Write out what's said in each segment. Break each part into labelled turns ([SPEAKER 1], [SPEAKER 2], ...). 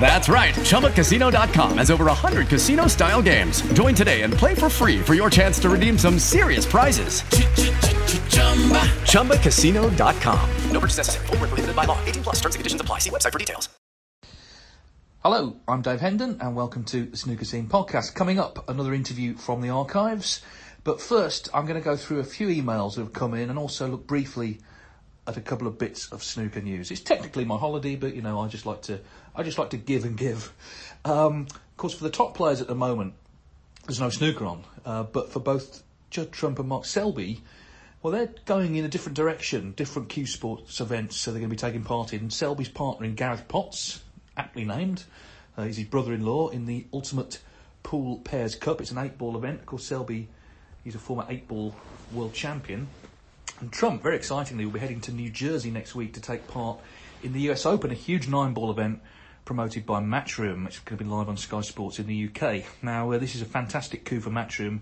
[SPEAKER 1] That's right. ChumbaCasino.com has over 100 casino style games. Join today and play for free for your chance to redeem some serious prizes. ChumbaCasino.com. No purchase necessary. Full prohibited by law. 18 plus terms and conditions apply. See website for details.
[SPEAKER 2] Hello, I'm Dave Hendon, and welcome to the Snooker Scene podcast. Coming up, another interview from the archives. But first, I'm going to go through a few emails that have come in and also look briefly at a couple of bits of snooker news. It's technically my holiday, but you know, I just like to I just like to give and give. Um, of course, for the top players at the moment, there's no snooker on. Uh, but for both Judd Trump and Mark Selby, well, they're going in a different direction, different cue sports events, so they're going to be taking part in. Selby's partnering Gareth Potts, aptly named. Uh, he's his brother-in-law in the Ultimate Pool Pairs Cup. It's an eight-ball event. Of course, Selby, he's a former eight-ball world champion. And Trump, very excitingly, will be heading to New Jersey next week to take part in the US Open, a huge nine-ball event promoted by Matchroom, which to be live on Sky Sports in the UK. Now, uh, this is a fantastic coup for Matchroom.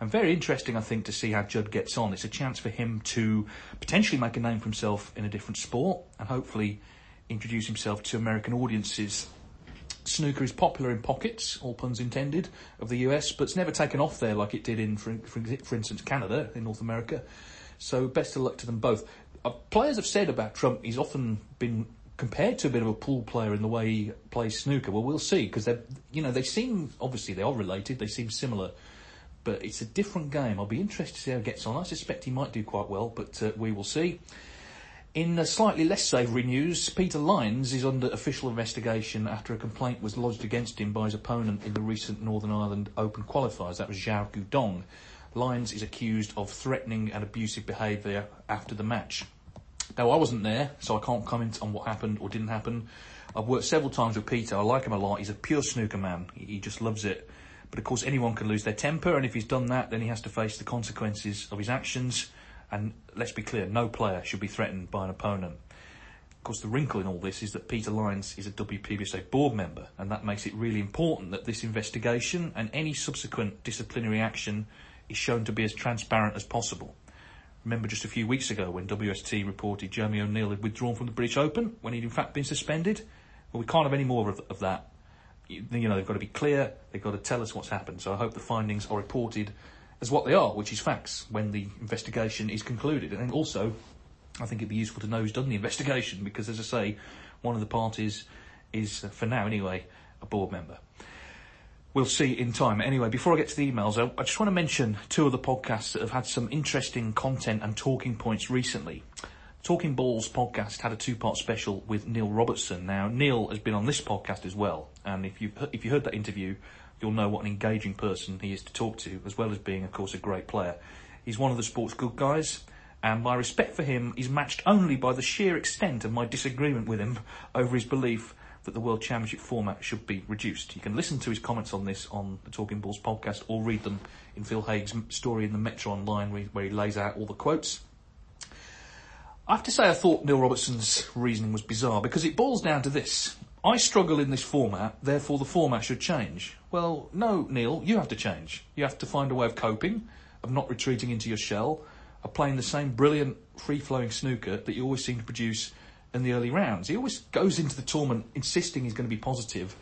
[SPEAKER 2] And very interesting, I think, to see how Judd gets on. It's a chance for him to potentially make a name for himself in a different sport and hopefully introduce himself to American audiences. Snooker is popular in pockets, all puns intended, of the US, but it's never taken off there like it did in, for, for, for instance, Canada, in North America. So best of luck to them both. Uh, players have said about Trump, he's often been compared to a bit of a pool player in the way he plays snooker. Well, we'll see because they, you know, they seem obviously they are related. They seem similar, but it's a different game. I'll be interested to see how he gets on. I suspect he might do quite well, but uh, we will see. In slightly less savoury news, Peter Lines is under official investigation after a complaint was lodged against him by his opponent in the recent Northern Ireland Open qualifiers. That was Zhao Guodong. Lines is accused of threatening and abusive behaviour after the match. Now, I wasn't there, so I can't comment on what happened or didn't happen. I've worked several times with Peter. I like him a lot. He's a pure snooker man. He just loves it. But of course, anyone can lose their temper, and if he's done that, then he has to face the consequences of his actions. And let's be clear, no player should be threatened by an opponent. Of course, the wrinkle in all this is that Peter Lines is a WPBSA board member, and that makes it really important that this investigation and any subsequent disciplinary action is shown to be as transparent as possible. Remember just a few weeks ago when WST reported Jamie O'Neill had withdrawn from the British Open when he'd in fact been suspended? Well, we can't have any more of, of that. You, you know, they've got to be clear, they've got to tell us what's happened. So I hope the findings are reported as what they are, which is facts, when the investigation is concluded. And also, I think it'd be useful to know who's done the investigation, because as I say, one of the parties is, uh, for now anyway, a board member. We'll see in time. Anyway, before I get to the emails, I, I just want to mention two of the podcasts that have had some interesting content and talking points recently. Talking Balls podcast had a two-part special with Neil Robertson. Now, Neil has been on this podcast as well, and if you if you heard that interview, you'll know what an engaging person he is to talk to, as well as being, of course, a great player. He's one of the sport's good guys, and my respect for him is matched only by the sheer extent of my disagreement with him over his belief that the World Championship format should be reduced. You can listen to his comments on this on the Talking Balls podcast or read them in Phil Haigh's story in the Metro Online where he lays out all the quotes. I have to say I thought Neil Robertson's reasoning was bizarre because it boils down to this. I struggle in this format, therefore the format should change. Well, no, Neil, you have to change. You have to find a way of coping, of not retreating into your shell, of playing the same brilliant, free flowing snooker that you always seem to produce in the early rounds. He always goes into the tournament insisting he's going to be positive,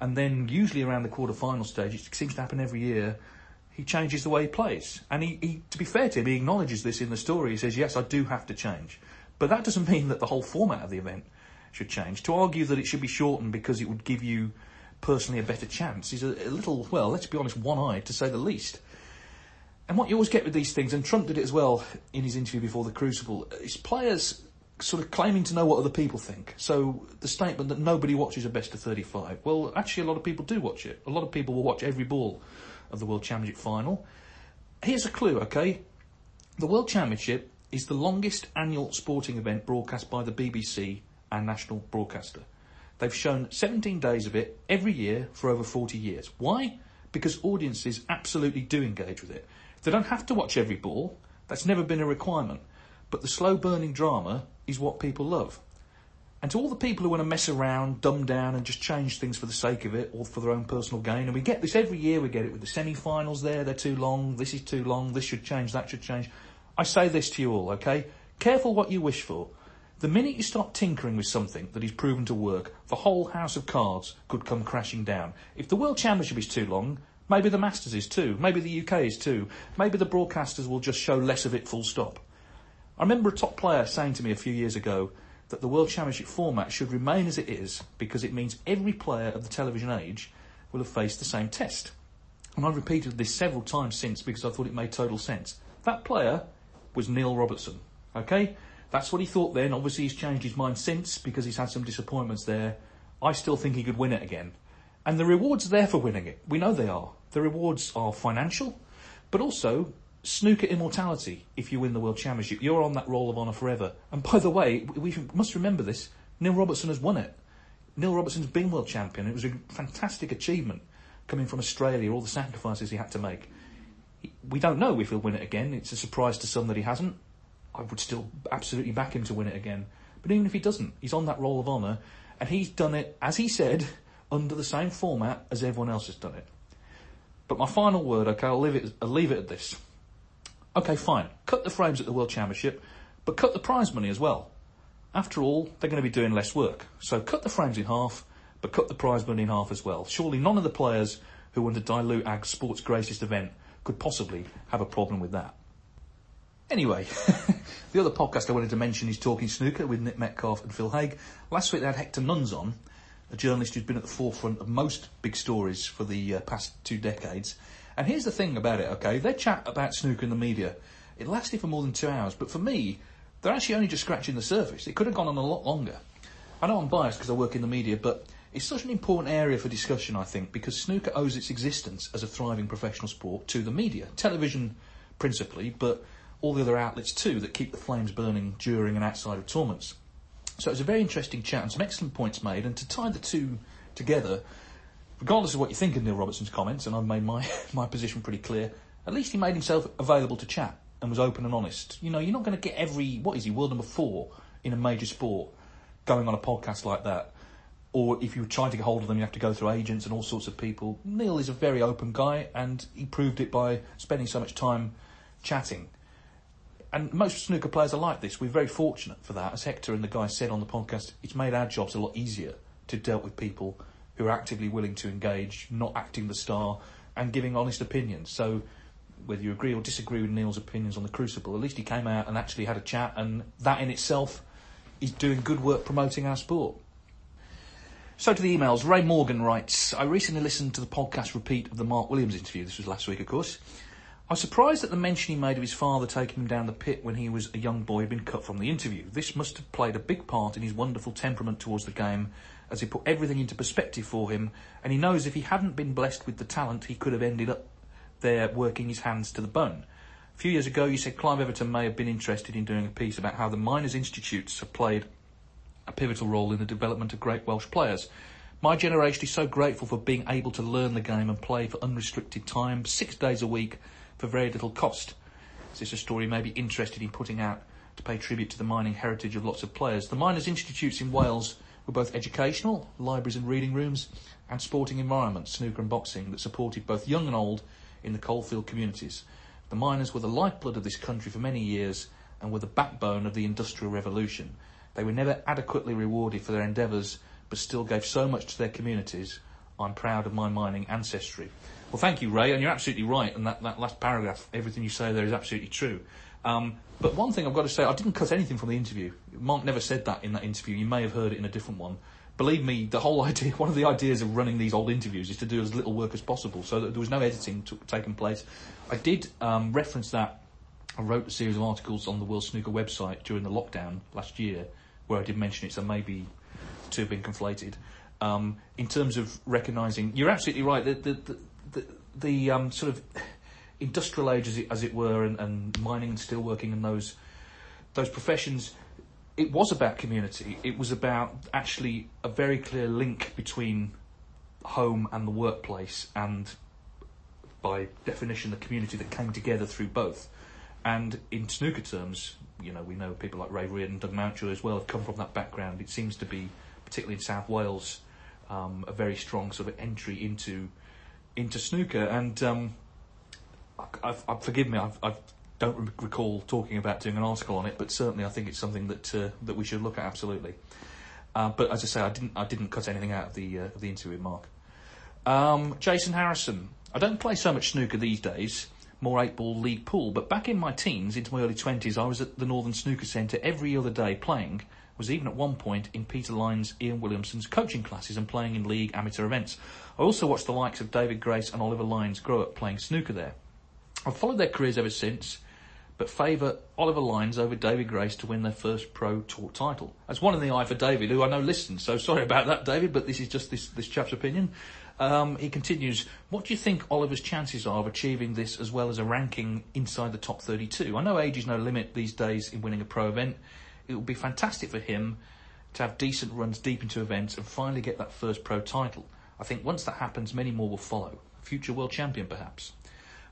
[SPEAKER 2] and then usually around the quarter-final stage, it seems to happen every year. He changes the way he plays, and he, he, to be fair to him, he acknowledges this in the story. He says, "Yes, I do have to change," but that doesn't mean that the whole format of the event should change. To argue that it should be shortened because it would give you personally a better chance is a, a little, well, let's be honest, one-eyed to say the least. And what you always get with these things, and Trump did it as well in his interview before the Crucible, is players sort of claiming to know what other people think. So the statement that nobody watches a best of 35, well, actually a lot of people do watch it. A lot of people will watch every ball of the World Championship final. Here's a clue, okay? The World Championship is the longest annual sporting event broadcast by the BBC and national broadcaster. They've shown 17 days of it every year for over 40 years. Why? Because audiences absolutely do engage with it. They don't have to watch every ball. That's never been a requirement. But the slow burning drama is what people love. And to all the people who want to mess around, dumb down, and just change things for the sake of it or for their own personal gain, and we get this every year, we get it with the semi finals there, they're too long, this is too long, this should change, that should change. I say this to you all, okay? Careful what you wish for. The minute you start tinkering with something that is proven to work, the whole house of cards could come crashing down. If the World Championship is too long, maybe the Masters is too, maybe the UK is too, maybe the broadcasters will just show less of it full stop. I remember a top player saying to me a few years ago that the World Championship format should remain as it is because it means every player of the television age will have faced the same test. And I've repeated this several times since because I thought it made total sense. That player was Neil Robertson. Okay? That's what he thought then. Obviously, he's changed his mind since because he's had some disappointments there. I still think he could win it again. And the rewards are there for winning it. We know they are. The rewards are financial, but also snooker immortality if you win the World Championship. You're on that roll of honour forever. And by the way, we must remember this Neil Robertson has won it. Neil Robertson's been world champion. It was a fantastic achievement coming from Australia, all the sacrifices he had to make. We don't know if he'll win it again. It's a surprise to some that he hasn't. I would still absolutely back him to win it again. But even if he doesn't, he's on that roll of honour, and he's done it, as he said, under the same format as everyone else has done it. But my final word, okay, I'll leave it, I'll leave it at this. Okay, fine. Cut the frames at the World Championship, but cut the prize money as well. After all, they're going to be doing less work. So cut the frames in half, but cut the prize money in half as well. Surely none of the players who want to dilute AG's sport's greatest event could possibly have a problem with that. Anyway, the other podcast I wanted to mention is Talking Snooker with Nick Metcalfe and Phil Haigh. Last week they had Hector Nunns on, a journalist who's been at the forefront of most big stories for the uh, past two decades. And here's the thing about it, okay? They chat about snooker in the media. It lasted for more than two hours, but for me, they're actually only just scratching the surface. It could have gone on a lot longer. I know I'm biased because I work in the media, but it's such an important area for discussion, I think, because snooker owes its existence as a thriving professional sport to the media. Television, principally, but all the other outlets too that keep the flames burning during and outside of tournaments. So it was a very interesting chat and some excellent points made, and to tie the two together, regardless of what you think of Neil Robertson's comments, and I've made my, my position pretty clear, at least he made himself available to chat and was open and honest. You know, you're not going to get every, what is he, world number four in a major sport going on a podcast like that. Or if you try to get hold of them, you have to go through agents and all sorts of people. Neil is a very open guy, and he proved it by spending so much time chatting. And most snooker players are like this. We're very fortunate for that. As Hector and the guy said on the podcast, it's made our jobs a lot easier to deal with people who are actively willing to engage, not acting the star, and giving honest opinions. So, whether you agree or disagree with Neil's opinions on the Crucible, at least he came out and actually had a chat, and that in itself is doing good work promoting our sport. So to the emails, Ray Morgan writes, I recently listened to the podcast repeat of the Mark Williams interview. This was last week, of course. I was surprised at the mention he made of his father taking him down the pit when he was a young boy had been cut from the interview. This must have played a big part in his wonderful temperament towards the game as he put everything into perspective for him, and he knows if he hadn't been blessed with the talent, he could have ended up there working his hands to the bone. A few years ago, you said Clive Everton may have been interested in doing a piece about how the miners' institutes have played a pivotal role in the development of great Welsh players. My generation is so grateful for being able to learn the game and play for unrestricted time, six days a week, for very little cost. Is this a story may be interested in putting out to pay tribute to the mining heritage of lots of players? The miners' institutes in Wales were both educational, libraries and reading rooms, and sporting environments, snooker and boxing, that supported both young and old in the coalfield communities. The miners were the lifeblood of this country for many years and were the backbone of the Industrial Revolution. They were never adequately rewarded for their endeavours, but still gave so much to their communities. I'm proud of my mining ancestry. Well, thank you, Ray, and you're absolutely right. And that, that last paragraph, everything you say there is absolutely true. Um, but one thing I've got to say, I didn't cut anything from the interview. Mark never said that in that interview. You may have heard it in a different one. Believe me, the whole idea, one of the ideas of running these old interviews is to do as little work as possible, so that there was no editing t- taking place. I did um, reference that. I wrote a series of articles on the World Snooker website during the lockdown last year, where I did mention it, so maybe two have been conflated. Um, in terms of recognising, you're absolutely right. The the the, the, the um, sort of industrial age, as it, as it were, and, and mining and steelworking and those those professions, it was about community. It was about actually a very clear link between home and the workplace, and by definition, the community that came together through both. And in snooker terms, you know, we know people like Ray Reardon and Doug Mountjoy as well have come from that background. It seems to be, particularly in South Wales, um, a very strong sort of entry into into snooker. And um, I've, I've, forgive me, I've, I don't recall talking about doing an article on it, but certainly I think it's something that uh, that we should look at absolutely. Uh, but as I say, I didn't I didn't cut anything out of the uh, of the interview with Mark. Um, Jason Harrison. I don't play so much snooker these days, more eight ball league pool. But back in my teens, into my early twenties, I was at the Northern Snooker Centre every other day playing. Was even at one point in Peter Lines, Ian Williamson's coaching classes and playing in league amateur events. I also watched the likes of David Grace and Oliver Lines grow up playing snooker there. I've followed their careers ever since, but favour Oliver Lines over David Grace to win their first pro tour title. That's one in the eye for David, who I know listens, so sorry about that, David, but this is just this, this chap's opinion. Um, he continues, what do you think Oliver's chances are of achieving this as well as a ranking inside the top 32? I know age is no limit these days in winning a pro event. It would be fantastic for him to have decent runs deep into events and finally get that first pro title. I think once that happens, many more will follow. Future world champion, perhaps.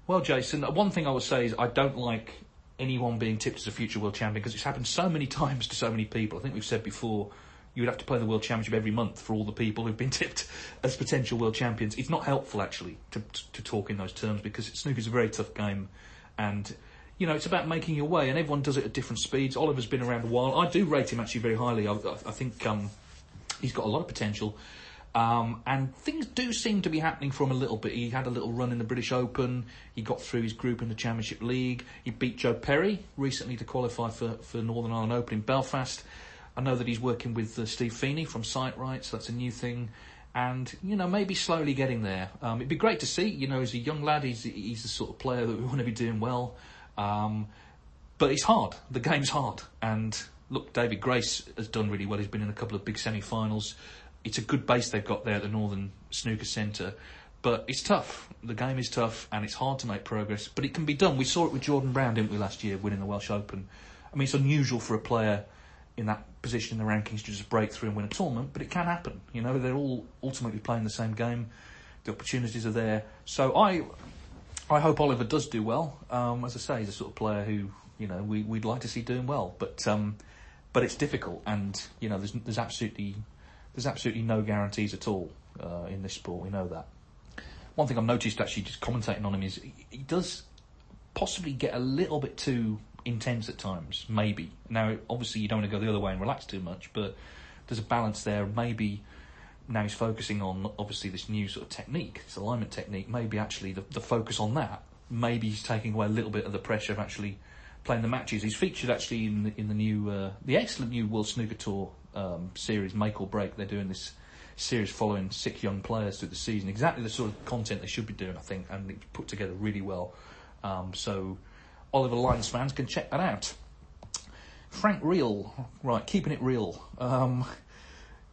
[SPEAKER 2] Well, Jason, one thing I would say is I don't like anyone being tipped as a future world champion because it's happened so many times to so many people. I think we've said before you would have to play the world championship every month for all the people who've been tipped as potential world champions. It's not helpful actually to to talk in those terms because snooker is a very tough game, and you know it's about making your way, and everyone does it at different speeds. Oliver's been around a while. I do rate him actually very highly. I, I think um, he's got a lot of potential. Um, and things do seem to be happening for him a little bit. He had a little run in the British Open. He got through his group in the Championship League. He beat Joe Perry recently to qualify for, for Northern Ireland Open in Belfast. I know that he's working with uh, Steve Feeney from Sight Right, so that's a new thing. And, you know, maybe slowly getting there. Um, it'd be great to see. You know, as a young lad, he's, he's the sort of player that we want to be doing well. Um, but it's hard. The game's hard. And look, David Grace has done really well. He's been in a couple of big semi finals it's a good base they've got there at the Northern Snooker Centre. But it's tough. The game is tough, and it's hard to make progress. But it can be done. We saw it with Jordan Brown, didn't we, last year, winning the Welsh Open. I mean, it's unusual for a player in that position in the rankings to just break through and win a tournament, but it can happen. You know, they're all ultimately playing the same game. The opportunities are there. So I, I hope Oliver does do well. Um, as I say, he's a sort of player who, you know, we, we'd like to see doing well. But, um, but it's difficult, and you know, there's, there's absolutely there's absolutely no guarantees at all uh, in this sport. We know that. One thing I've noticed actually just commentating on him is he, does possibly get a little bit too intense at times, maybe. Now, obviously, you don't want to go the other way and relax too much, but there's a balance there. Maybe now he's focusing on obviously this new sort of technique, this alignment technique. Maybe actually the, the focus on that. Maybe he's taking away a little bit of the pressure of actually playing the matches. He's featured actually in the, in the new, uh, the excellent new World Snooker Tour um, series, Make or Break. They're doing this series following six young players through the season. Exactly the sort of content they should be doing, I think, and it's put together really well. Um, so Oliver Lines fans can check that out. Frank Real, right, keeping it real. Um,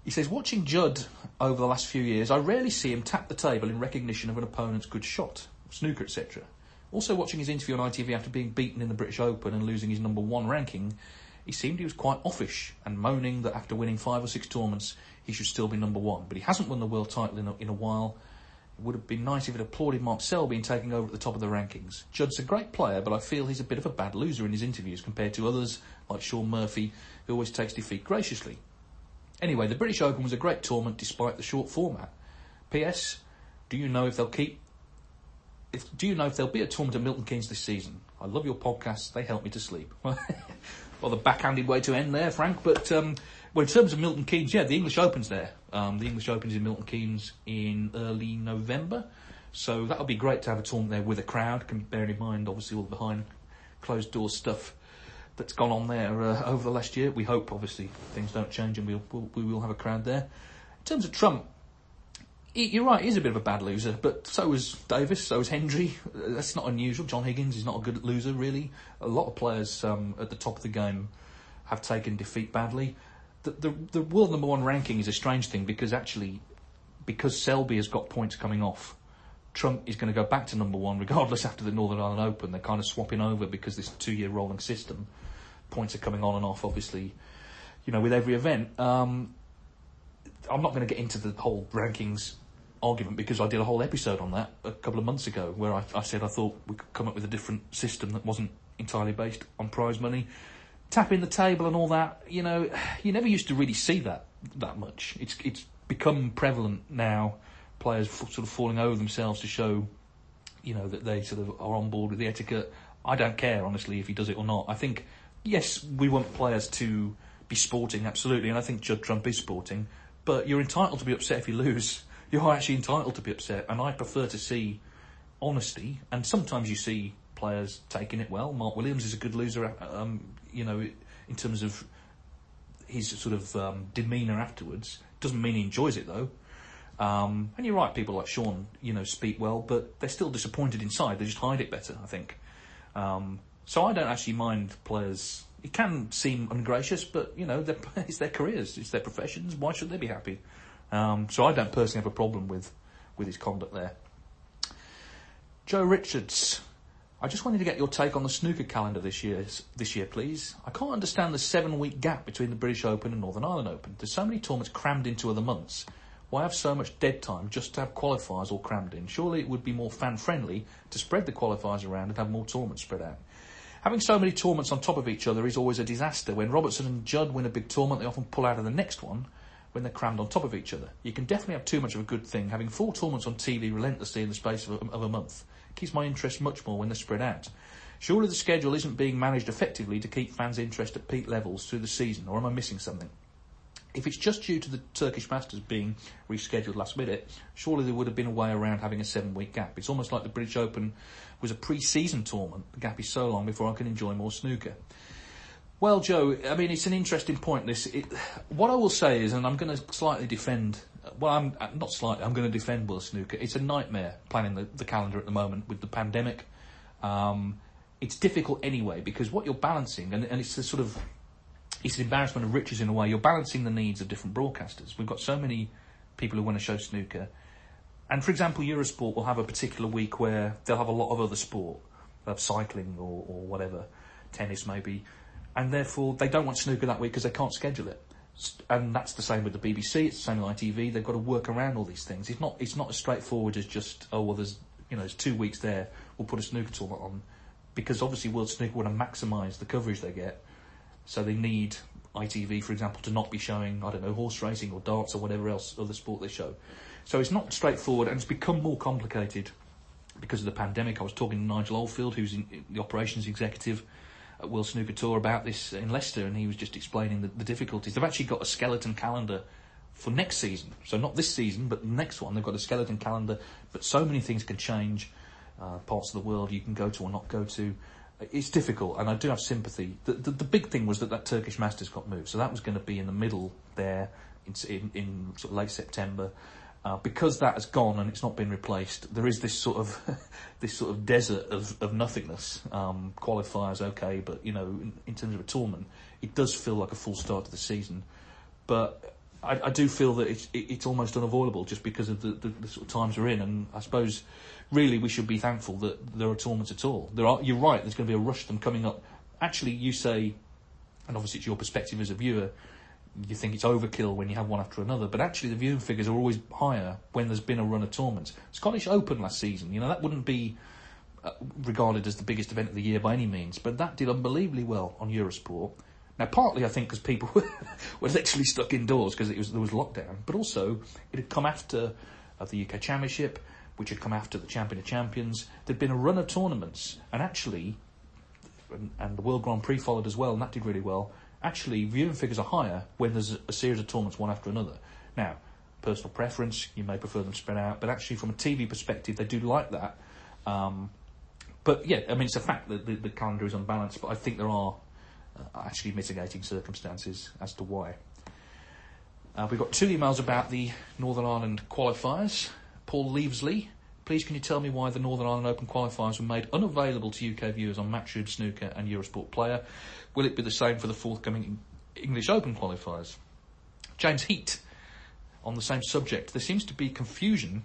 [SPEAKER 2] he says, watching Judd over the last few years, I rarely see him tap the table in recognition of an opponent's good shot, snooker, etc. Also, watching his interview on ITV after being beaten in the British Open and losing his number one ranking, he seemed he was quite offish and moaning that after winning five or six tournaments, he should still be number one. But he hasn't won the world title in a, in a while. It would have been nice if he'd applauded Mark Selby in taking over at the top of the rankings. Judd's a great player, but I feel he's a bit of a bad loser in his interviews compared to others like Shaun Murphy, who always takes defeat graciously. Anyway, the British Open was a great tournament despite the short format. P.S. Do you know if they'll keep? If, do you know if there'll be a tournament at Milton Keynes this season? I love your podcasts; they help me to sleep. rather backhanded way to end there, Frank. But um, well, in terms of Milton Keynes, yeah, the English Open's there. Um, the English Open's in Milton Keynes in early November, so that'll be great to have a tournament there with a crowd. Bearing in mind, obviously, all the behind closed doors stuff that's gone on there uh, over the last year. We hope, obviously, things don't change and we'll, we'll, we will have a crowd there. In terms of Trump, you're right, he's a bit of a bad loser, but so is Davis, so is Hendry. That's not unusual. John Higgins is not a good loser, really. A lot of players um, at the top of the game have taken defeat badly. The, the, the world number one ranking is a strange thing because actually, because Selby has got points coming off, Trump is going to go back to number one regardless after the Northern Ireland Open. They're kind of swapping over because this two year rolling system points are coming on and off, obviously, you know, with every event. Um, I'm not going to get into the whole rankings argument because I did a whole episode on that a couple of months ago where I, I, said I thought we could come up with a different system that wasn't entirely based on prize money. Tapping the table and all that, you know, you never used to really see that that much. It's it's become prevalent now. Players f- sort of falling over themselves to show, you know, that they sort of are on board with the etiquette. I don't care honestly if he does it or not. I think yes, we want players to be sporting, absolutely, and I think Judd Trump is sporting, but you're entitled to be upset if you lose. You're actually entitled to be upset, and I prefer to see honesty, and sometimes you see players taking it well. Mark Williams is a good loser, um, you know, in terms of his sort of um, demeanour afterwards. Doesn't mean he enjoys it though. Um, and you're right, people like Shaun, you know, speak well, but they're still disappointed inside. They just hide it better, I think. Um, so I don't actually mind players. It can seem ungracious, but you know, it's their careers, it's their professions. Why should they be happy? Um, so I don't personally have a problem with with his conduct there. Joe Richards, I just wanted to get your take on the snooker calendar this year. This year, please. I can't understand the seven-week gap between the British Open and Northern Ireland Open. There's so many tournaments crammed into other months. Why have so much dead time just to have qualifiers all crammed in? Surely it would be more fan-friendly to spread the qualifiers around and have more tournaments spread out. Having so many tournaments on top of each other is always a disaster. When Robertson and Judd win a big tournament, they often pull out of the next one when they're crammed on top of each other. You can definitely have too much of a good thing. Having four tournaments on TV relentlessly in the space of a, of a month keeps my interest much more when they're spread out. Surely the schedule isn't being managed effectively to keep fans' interest at peak levels through the season, or am I missing something? If it's just due to the Turkish Masters being rescheduled last minute, surely there would have been a way around having a seven week gap. It's almost like the British Open was a pre season tournament. The gap is so long before I can enjoy more snooker. Well, Joe, I mean, it's an interesting point. This, it, what I will say is, and I'm going to slightly defend. Well, I'm not slightly. I'm going to defend World Snooker. It's a nightmare planning the, the calendar at the moment with the pandemic. Um, it's difficult anyway because what you're balancing, and, and it's a sort of it's an embarrassment of riches in a way. You're balancing the needs of different broadcasters. We've got so many people who want to show snooker. And for example, Eurosport will have a particular week where they'll have a lot of other sport. Cycling or, or whatever, tennis maybe. And therefore, they don't want snooker that week because they can't schedule it. And that's the same with the BBC, it's the same with ITV. They've got to work around all these things. It's not, it's not as straightforward as just, oh, well, there's, you know, there's two weeks there, we'll put a snooker tournament on. Because obviously, World Snooker want to maximise the coverage they get so they need ITV, for example, to not be showing, I don't know, horse racing or darts or whatever else other sport they show. So it's not straightforward and it's become more complicated because of the pandemic. I was talking to Nigel Oldfield, who's the operations executive at World Snooker Tour, about this in Leicester, and he was just explaining the, the difficulties. They've actually got a skeleton calendar for next season. So not this season, but the next one. They've got a skeleton calendar, but so many things can change. Uh, parts of the world you can go to or not go to it's difficult, and I do have sympathy. The, the, the, big thing was that that Turkish Masters got moved, so that was going to be in the middle there in, in, in sort of late September. Uh, because that has gone and it's not been replaced, there is this sort of this sort of desert of, of nothingness. Um, qualifiers okay, but you know, in, in, terms of a tournament, it does feel like a full start to the season. But I, I do feel that it's, it, it's almost unavoidable just because of the, the, the sort of times we're in, and I suppose really we should be thankful that there are tournaments at all. There are. You're right. There's going to be a rush of them coming up. Actually, you say, and obviously it's your perspective as a viewer. You think it's overkill when you have one after another, but actually the viewing figures are always higher when there's been a run of tournaments. Scottish Open last season, you know, that wouldn't be uh, regarded as the biggest event of the year by any means, but that did unbelievably well on Eurosport. Now, partly I think because people were literally stuck indoors because was there was lockdown, but also it had come after uh, the UK Championship which had come after the Champion of Champions. There'd been a run of tournaments, and actually, and, and the World Grand Prix followed as well, and that did really well. Actually, viewing figures are higher when there's a, series of tournaments one after another. Now, personal preference, you may prefer them spread out, but actually, from a TV perspective, they do like that. Um, but yeah, I mean, it's a fact that the, the calendar is unbalanced, but I think there are uh, actually mitigating circumstances as to why. Uh, we've got two emails about the Northern Ireland qualifiers. Paul Leavesley, please can you tell me why the Northern Ireland Open qualifiers were made unavailable to UK viewers on Matchroom Snooker and Eurosport Player? Will it be the same for the forthcoming English Open qualifiers? James Heat, on the same subject, there seems to be confusion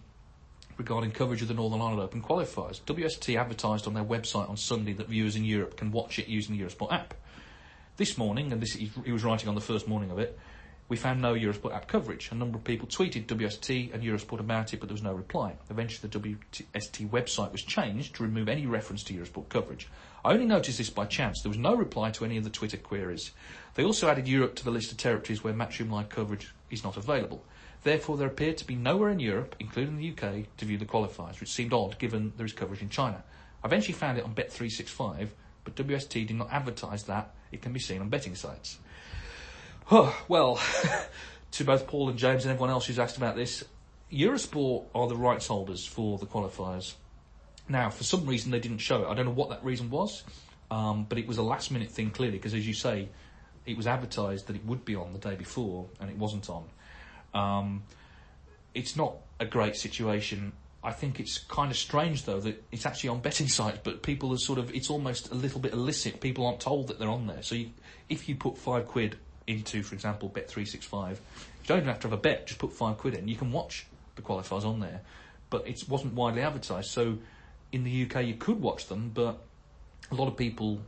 [SPEAKER 2] regarding coverage of the Northern Ireland Open qualifiers. WST advertised on their website on Sunday that viewers in Europe can watch it using the Eurosport app. This morning, and this he was writing on the first morning of it, we found no Eurosport app coverage. A number of people tweeted WST and Eurosport about it, but there was no reply. Eventually, the WST website was changed to remove any reference to Eurosport coverage. I only noticed this by chance. There was no reply to any of the Twitter queries. They also added Europe to the list of territories where Matchroom Live coverage is not available. Therefore, there appeared to be nowhere in Europe, including the UK, to view the qualifiers, which seemed odd given there is coverage in China. I eventually found it on Bet365, but WST did not advertise that it can be seen on betting sites. Well, to both Paul and James and everyone else who's asked about this, Eurosport are the rights holders for the qualifiers. Now, for some reason, they didn't show it. I don't know what that reason was, um, but it was a last minute thing, clearly, because as you say, it was advertised that it would be on the day before, and it wasn't on. Um, it's not a great situation. I think it's kind of strange, though, that it's actually on betting sites, but people are sort of, it's almost a little bit illicit. People aren't told that they're on there. So you, if you put five quid into, for example, Bet365, you don't even have to have a bet, just put five quid in. You can watch the qualifiers on there, but it wasn't widely advertised. So in the UK, you could watch them, but a lot of people,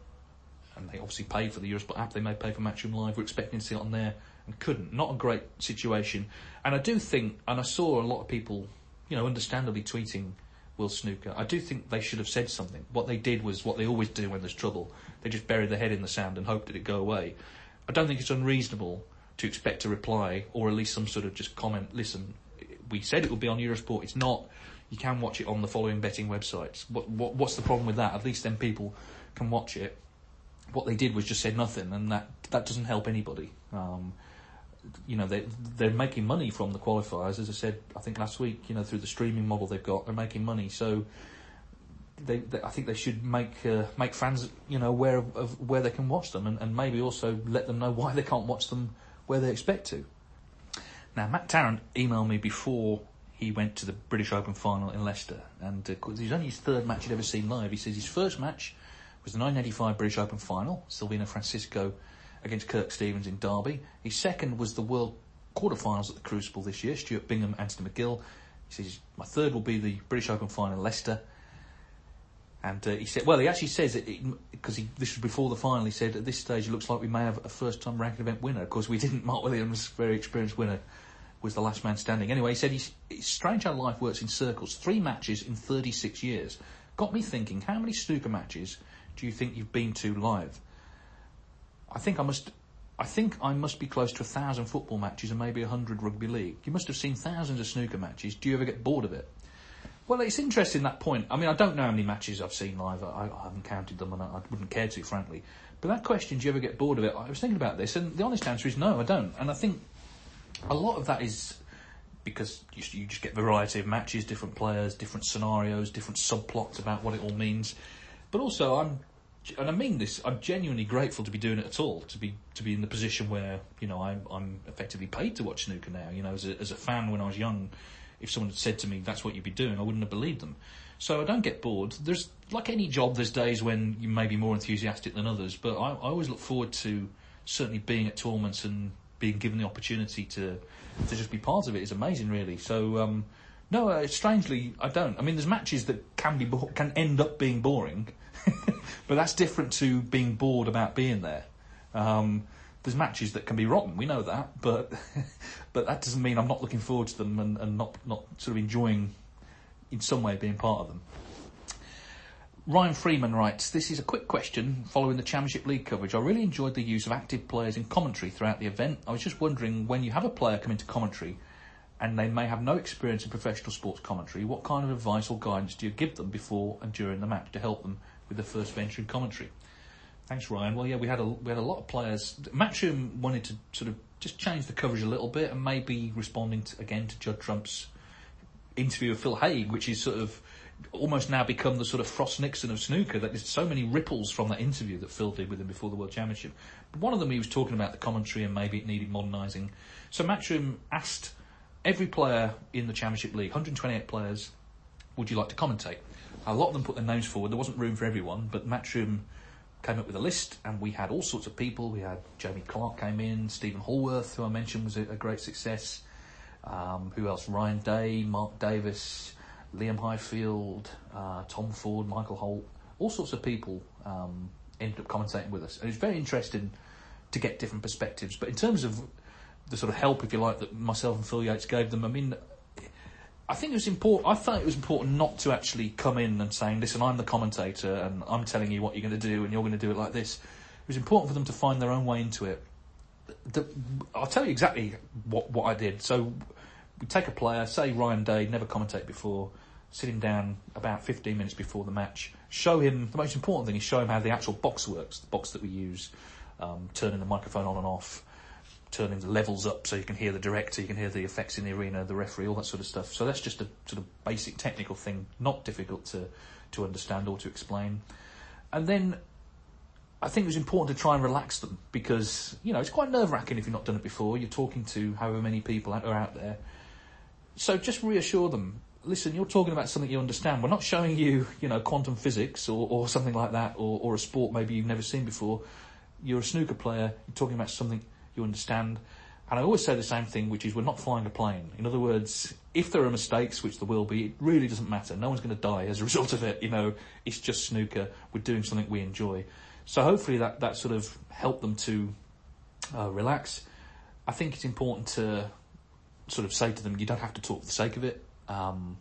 [SPEAKER 2] and they obviously pay for the Eurosport app, they may pay for Matchroom Live, were expecting to see it on there and couldn't. Not a great situation. And I do think, and I saw a lot of people, you know, understandably tweeting World Snooker. I do think they should have said something. What they did was what they always do when there's trouble. They just buried their head in the sand and hoped that it go away. I don't think it's unreasonable to expect a reply or at least some sort of just comment. Listen, we said it would be on Eurosport. It's not. You can watch it on the following betting websites. What, what, what's the problem with that? At least then people can watch it. What they did was just said nothing, and that that doesn't help anybody. Um, you know, they they're making money from the qualifiers, as I said. I think last week, you know, through the streaming model they've got, they're making money. So they, they, I think they should make uh, make fans, you know, aware of, of, where they can watch them, and, and maybe also let them know why they can't watch them where they expect to. Now, Matt Tarrant emailed me before he went to the British Open final in Leicester, and uh, it was only his third match he'd ever seen live. He says his first match was the 1985 British Open final, Silvino Francisco against Kirk Stevens in Derby. His second was the World quarterfinals at the Crucible this year, Stuart Bingham, Anthony McGill. He says my third will be the British Open final in Leicester. And uh, he said, well, he actually says because this was before the final. He said at this stage it looks like we may have a first-time ranking event winner. Of course, we didn't. Mark Williams, very experienced winner, was the last man standing. Anyway, he said he's, it's strange how life works in circles. Three matches in 36 years got me thinking. How many snooker matches do you think you've been to live? I think I must. I think I must be close to a thousand football matches and maybe a hundred rugby league. You must have seen thousands of snooker matches. Do you ever get bored of it? Well, it's interesting that point. I mean, I don't know how many matches I've seen live. I, I haven't counted them, and I, I, wouldn't care to, frankly. But that question, do you ever get bored of it? I was thinking about this, and the honest answer is no, I don't. And I think a lot of that is because you, you just get variety of matches, different players, different scenarios, different subplots about what it all means. But also, I'm, and I mean this, I'm genuinely grateful to be doing it at all, to be to be in the position where you know I'm, I'm effectively paid to watch snooker now. You know, as a, as a fan when I was young if someone had said to me that's what you'd be doing, I wouldn't have believed them. So I don't get bored. There's like any job, there's days when you may be more enthusiastic than others, but I, I always look forward to certainly being at tournaments and being given the opportunity to to just be part of it is amazing, really. So um, no, uh, strangely, I don't. I mean, there's matches that can be bo- can end up being boring, but that's different to being bored about being there. Um, there's matches that can be rotten. We know that, but but that doesn't mean I'm not looking forward to them and, and not not sort of enjoying in some way being part of them. Ryan Freeman writes, This is a quick question following the Championship League coverage. I really enjoyed the use of active players in commentary throughout the event. I was just wondering when you have a player come into commentary and they may have no experience in professional sports commentary, what kind of advice or guidance do you give them before and during the match to help them with their first venture in commentary? Thanks, Ryan. Well, yeah, we had a we had a lot of players. Matchroom wanted to sort of just change the coverage a little bit and maybe responding to, again to Judd Trump's interview with Phil Haigh, which is sort of almost now become the sort of Frost Nixon of snooker. That there's so many ripples from that interview that Phil did with him before the World Championship. But one of them he was talking about the commentary and maybe it needed modernising. So Matchroom asked every player in the Championship League, 128 players, would you like to commentate? A lot of them put their names forward. There wasn't room for everyone, but Matchroom came up with a list, and we had all sorts of people. We had Jamie Clarke came in, Steven Hallworth, who I mentioned was a, a great success. Um, who else? Ryan Day, Mark Davis, Liam Highfield, uh, Tom Ford, Michael Holt, all sorts of people um, ended up commentating with us. And it was very interesting to get different perspectives. But in terms of the sort of help, if you like, that myself and Phil Yates gave them, I mean, I think it was important. I thought it was important not to actually come in and saying, "Listen, I'm the commentator, and I'm telling you what you're going to do, and you're going to do it like this." It was important for them to find their own way into it. The, I'll tell you exactly what what I did. So we take a player, say Ryan Day, never commentated before, sit him down about 15 minutes before the match, show him the most important thing is show him how the actual box works, the box that we use, um, turning the microphone on and off, turning the levels up so you can hear the director, you can hear the effects in the arena, the referee, all that sort of stuff. So that's just a sort of basic technical thing, not difficult to, to understand or to explain. And then I think it was important to try and relax them because, you know, it's quite nerve wracking if you've not done it before. You're talking to however many people are out there. So just reassure them. Listen, you're talking about something you understand. We're not showing you, you know, quantum physics or, or something like that, or, or a sport maybe you've never seen before. You're a snooker player. You're talking about something you understand. And I always say the same thing, which is we're not flying a plane. In other words, if there are mistakes, which there will be, it really doesn't matter. No one's going to die as a result of it. You know, it's just snooker. We're doing something we enjoy. So hopefully that, that sort of helped them to uh, relax. I think it's important to sort of say to them, you don't have to talk for the sake of it. Um,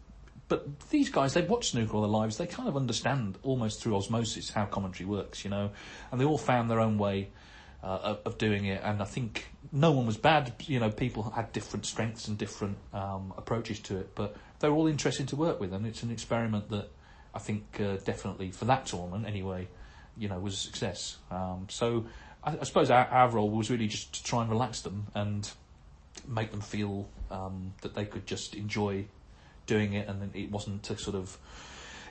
[SPEAKER 2] but these guys, they've watched snooker all their lives. They kind of understand almost through osmosis how commentary works, you know, and they all found their own way uh, of doing it. And I think no one was bad. You know, people had different strengths and different um, approaches to it, but they were all interesting to work with. And it's an experiment that I think uh, definitely for that tournament anyway, you know, was a success. Um, so I, I suppose our, our, role was really just to try and relax them and make them feel um, that they could just enjoy doing it, and it wasn't to sort of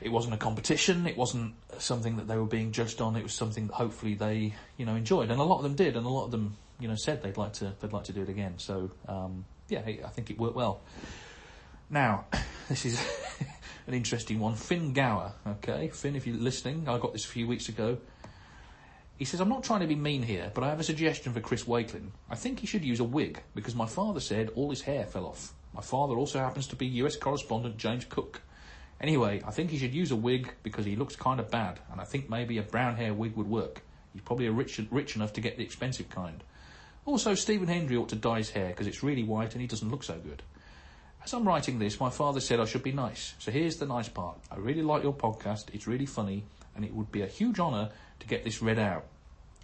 [SPEAKER 2] it wasn't a competition. It wasn't something that they were being judged on. It was something that hopefully they, you know, enjoyed, and a lot of them did, and a lot of them, you know, said they'd like to they'd like to do it again. So um, yeah, I think it worked well. Now, this is an interesting one. Finn Gower, okay, Finn, if you're listening, I got this a few weeks ago. He says, I'm not trying to be mean here, but I have a suggestion for Chris Wakelin. I think he should use a wig because my father said all his hair fell off. My father also happens to be US correspondent James Cook. Anyway, I think he should use a wig because he looks kind of bad, and I think maybe a brown hair wig would work. He's probably rich, rich enough to get the expensive kind. Also, Stephen Hendry ought to dye his hair because it's really white and he doesn't look so good. As I'm writing this, my father said I should be nice. So here's the nice part. I really like your podcast, it's really funny, and it would be a huge honour to get this read out.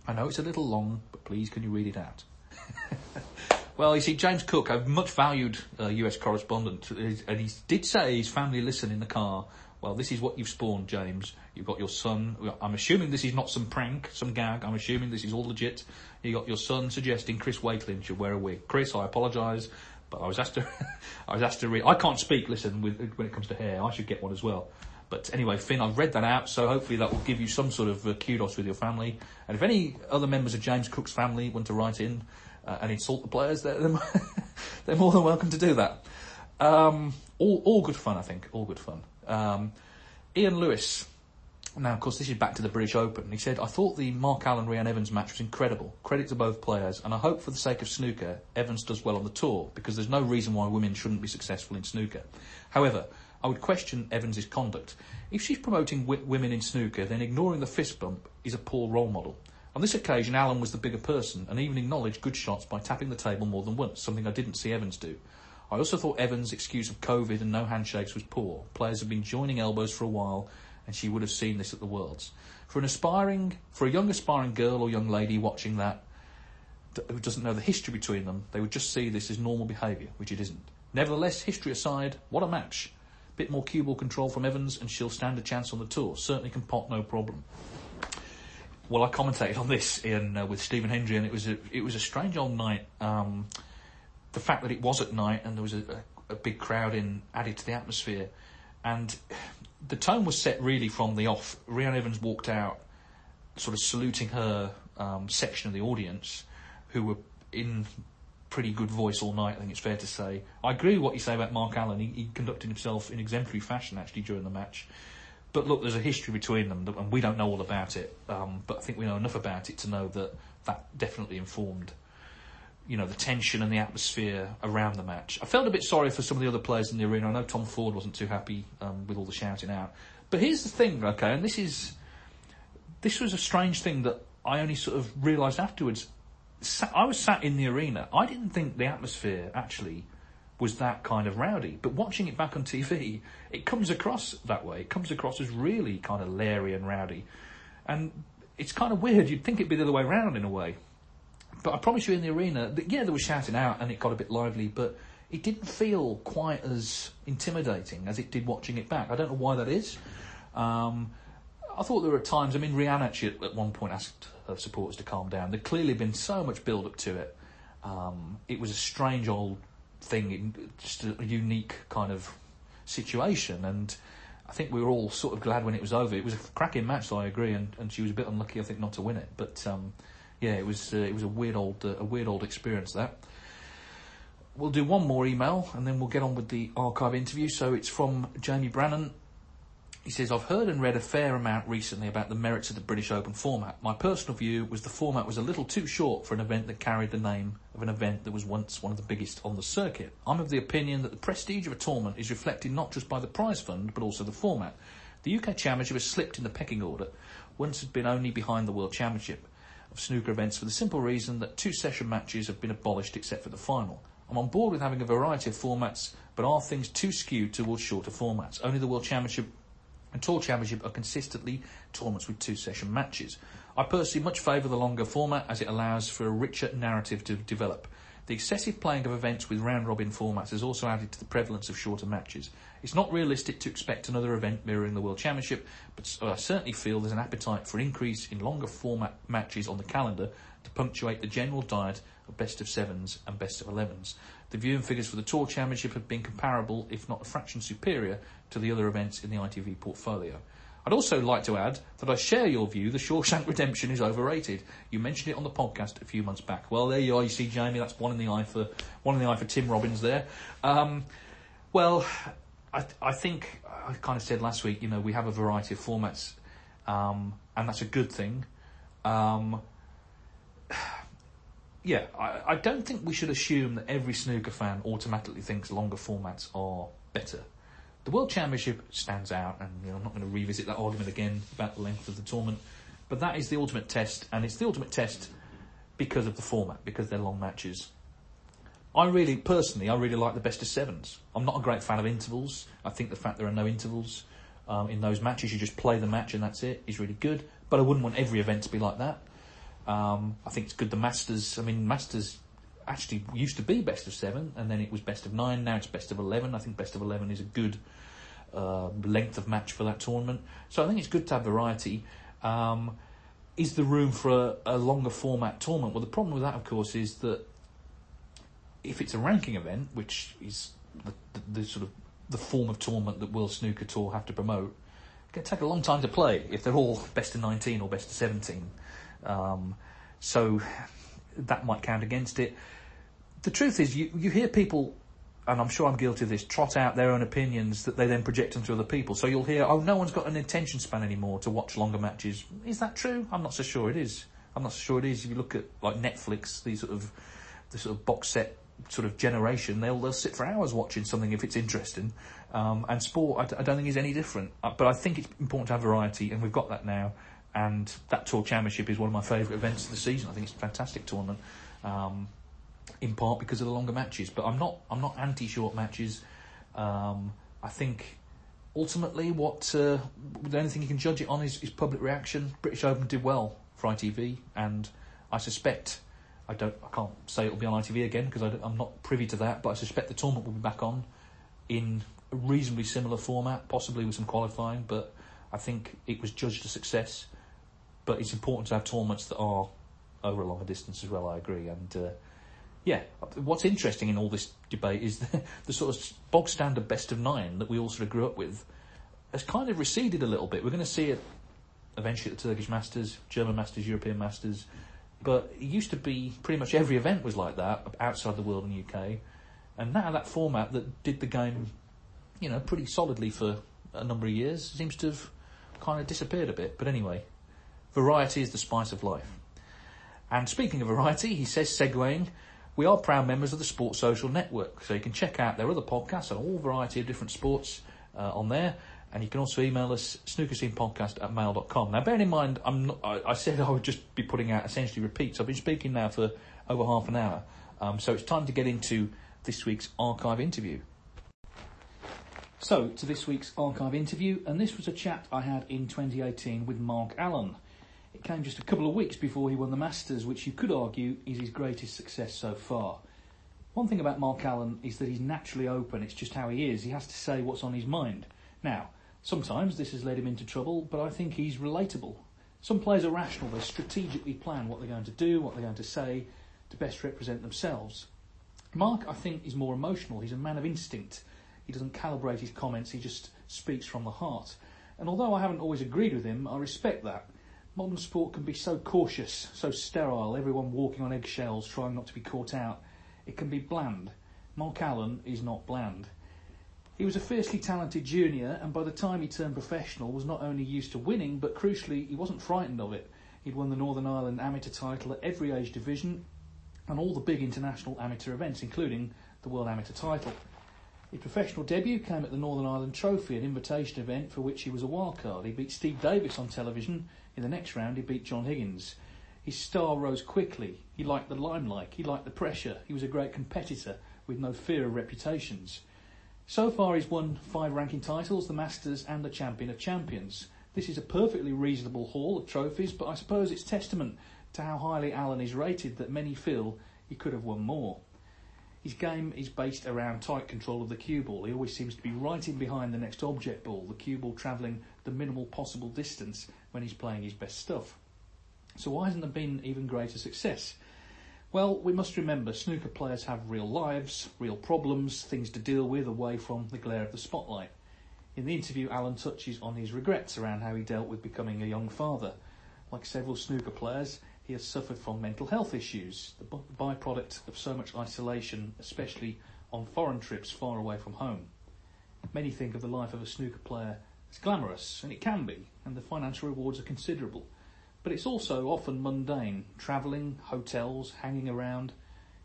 [SPEAKER 2] I know it's a little long, but please can you read it out? Well, you see, James Cook, a much valued uh, US correspondent, and he did say his family listen in the car. Well, this is what you've spawned, James. You've got your son. I'm assuming this is not some prank, some gag. I'm assuming this is all legit. You got your son suggesting Chris Wakelin should wear a wig. Chris, I apologise, but I was asked to. I was asked to read. I can't speak. Listen, with, when it comes to hair, I should get one as well. But anyway, Finn, I've read that out, so hopefully that will give you some sort of uh, kudos with your family. And if any other members of James Cook's family want to write in, uh, and insult the players, they're, they're, more than welcome to do that. Um, all, all good fun, I think. All good fun. Um, Ian Lewis. Now, of course, this is back to the British Open. He said, I thought the Mark Allen Rhiannon Evans match was incredible. Credit to both players, and I hope for the sake of snooker, Evans does well on the tour, because there's no reason why women shouldn't be successful in snooker. However, I would question Evans' conduct. If she's promoting w- women in snooker, then ignoring the fist bump is a poor role model. On this occasion, Allen was the bigger person and even acknowledged good shots by tapping the table more than once, something I didn't see Evans do. I also thought Evans' excuse of COVID and no handshakes was poor. Players have been joining elbows for a while, and she would have seen this at the Worlds. For an aspiring, for a young aspiring girl or young lady watching that, who doesn't know the history between them, they would just see this as normal behaviour, which it isn't. Nevertheless, history aside, what a match. Bit more cue ball control from Evans, and she'll stand a chance on the tour. Certainly can pot no problem well, I commentated on this in uh, with Stephen Hendry, and it was a it was a strange old night. Um, the fact that it was at night and there was a, a, a big crowd in added to the atmosphere, and the tone was set really from the off. Rhiannon Evans walked out, sort of saluting her um, section of the audience, who were in pretty good voice all night. I think it's fair to say. I agree with what you say about Mark Allen. He, he conducted himself in exemplary fashion actually during the match. But look, there's a history between them, and we don't know all about it. Um, but I think we know enough about it to know that that definitely informed, you know, the tension and the atmosphere around the match. I felt a bit sorry for some of the other players in the arena. I know Tom Ford wasn't too happy um, with all the shouting out. But here's the thing, okay, and this is this was a strange thing that I only sort of realised afterwards. I was sat in the arena. I didn't think the atmosphere actually was that kind of rowdy. But watching it back on TV, it comes across that way. It comes across as really kind of leery and rowdy. And it's kind of weird. You'd think it'd be the other way around in a way. But I promise you in the arena, that, yeah, there was shouting out and it got a bit lively, but it didn't feel quite as intimidating as it did watching it back. I don't know why that is. Um, I thought there were times, I mean, Rhiannon actually at one point asked her supporters to calm down. There'd clearly been so much build up to it. Um, it was a strange old thing, in just a unique kind of situation. And I think we were all sort of glad when it was over. It was a cracking match, I agree. And, and she was a bit unlucky, I think, not to win it. But um, yeah, it was uh, it was a weird old uh, a weird old experience that. We'll do one more email and then we'll get on with the archive interview. So it's from Jamie Brannan he says, I've heard and read a fair amount recently about the merits of the British Open format. My personal view was the format was a little too short for an event that carried the name of an event that was once one of the biggest on the circuit. I'm of the opinion that the prestige of a tournament is reflected not just by the prize fund, but also the format. The UK Championship has slipped in the pecking order, once had been only behind the World Championship of snooker events for the simple reason that two session matches have been abolished except for the final. I'm on board with having a variety of formats, but are things too skewed towards shorter formats? Only the World Championship and Tour Championship are consistently tournaments with two session matches. I personally much favour the longer format as it allows for a richer narrative to develop. The excessive playing of events with round robin formats has also added to the prevalence of shorter matches. It's not realistic to expect another event mirroring the World Championship, but I certainly feel there's an appetite for an increase in longer format matches on the calendar to punctuate the general diet of best of sevens and best of elevens. The viewing figures for the Tour Championship have been comparable, if not a fraction superior, to the other events in the ITV portfolio. I'd also like to add that I share your view the Shawshank Redemption is overrated. You mentioned it on the podcast a few months back. Well, there you are. You see, Jamie, that's one in the eye for one in the eye for Tim Robbins there. Um, well, I, I, think I kind of said last week. You know, we have a variety of formats, um, and that's a good thing. Um, yeah, I, I don't think we should assume that every snooker fan automatically thinks longer formats are better. The World Championship stands out, and you know, I'm not going to revisit that argument again about the length of the tournament, but that is the ultimate test, and it's the ultimate test because of the format, because they're long matches. I really, personally, I really like the best of sevens. I'm not a great fan of intervals. I think the fact there are no intervals um, in those matches, you just play the match and that's it, is really good. But I wouldn't want every event to be like that. Um, I think it's good the Masters. I mean, Masters actually used to be best of seven, and then it was best of nine. Now it's best of eleven. I think best of eleven is a good uh, length of match for that tournament. So I think it's good to have variety. Um, is there room for a, a, longer format tournament? Well, the problem with that, of course, is that if it's a ranking event, which is the, the, the sort of the form of tournament that World Snooker Tour have to promote, it can take a long time to play if they're all best of 19 or best of 17. Um, so that might count against it. The truth is, you, you hear people, and I'm sure I'm guilty of this, trot out their own opinions that they then project onto other people. So you'll hear, oh, no one's got an attention span anymore to watch longer matches. Is that true? I'm not so sure it is. I'm not so sure it is. If you look at like Netflix, these sort of the sort of box set sort of generation, they'll they'll sit for hours watching something if it's interesting. Um, and sport, I don't think is any different. Uh, but I think it's important to have variety, and we've got that now and that Tour Championship is one of my favourite events of the season. I think it's a fantastic tournament, um, in part because of the longer matches. But I'm not I'm not anti short matches. Um, I think ultimately what uh, the only thing you can judge it on is, is public reaction. British Open did well for ITV, and I suspect I don't I can't say it'll be on ITV again because I'm not privy to that, but I suspect the tournament will be back on in a reasonably similar format, possibly with some qualifying, but. I think it was judged a success but it's important to have tournaments that are over a longer distance as well. I agree, and uh, yeah, what's interesting in all this debate is the, the sort of bog standard best of nine that we all sort of grew up with has kind of receded a little bit. We're going to see it eventually at the Turkish Masters, German Masters, European Masters. But it used to be pretty much every event was like that outside the world and UK. And now that format that did the game, you know, pretty solidly for a number of years seems to have kind of disappeared a bit. But anyway, variety is the spice of life. And speaking of variety, he says, segueing, we are proud members of the Sports Social Network, so you can check out their other podcasts on all variety of different sports uh, on there. And you can also email us snookerscenepodcast at mail.com. Now, bearing in mind, I'm not, I, I, said I would just be putting out essentially repeats. I've been speaking now for over half an hour. Um, so it's time to get into this week's archive interview. So, to this week's archive interview, and this was a chat I had in 2018 with Mark Allen. It came just a couple of weeks before he won the Masters, which you could argue is his greatest success so far. One thing about Mark Allen is that he's naturally open, it's just how he is. He has to say what's on his mind. Now, sometimes this has led him into trouble, but I think he's relatable. Some players are rational, they strategically plan what they're going to do, what they're going to say, to best represent themselves. Mark, I think, is more emotional. He's a man of instinct. He doesn't calibrate his comments, he just speaks from the heart. And although I haven't always agreed with him, I respect that. Modern sport can be so cautious, so sterile, everyone walking on eggshells, trying not to be caught out. It can be bland. Mark Allen is not bland. He was a fiercely talented junior, and by the time he turned professional, was not only used to winning, but crucially, he wasn't frightened of it. He'd won the Northern Ireland amateur title at every age division and all the big international amateur events, including the World Amateur title. His professional debut came at the Northern Ireland Trophy, an invitation event for which he was a wildcard. He beat Steve Davis on television in the next round, he beat John Higgins. His star rose quickly. He liked the limelight. He liked the pressure. He was a great competitor with no fear of reputations. So far, he's won five ranking titles, the Masters, and the Champion of Champions. This is a perfectly reasonable haul of trophies, but I suppose it's testament to how highly Allen is rated that many feel he could have won more. His game is based around tight control of the cue ball. He always seems to be right in behind the next object ball, the cue ball travelling the minimal possible distance when he's playing his best stuff. So why hasn't there been even greater success? Well, we must remember snooker players have real lives, real problems, things to deal with away from the glare of the spotlight. In the interview, Allen touches on his regrets around how he dealt with becoming a young father. Like several snooker players, he has suffered from mental health issues, the byproduct of so much isolation, especially on foreign trips far away from home. Many think of the life of a snooker player as glamorous, and it can be, and the financial rewards are considerable. But it's also often mundane travelling, hotels, hanging around.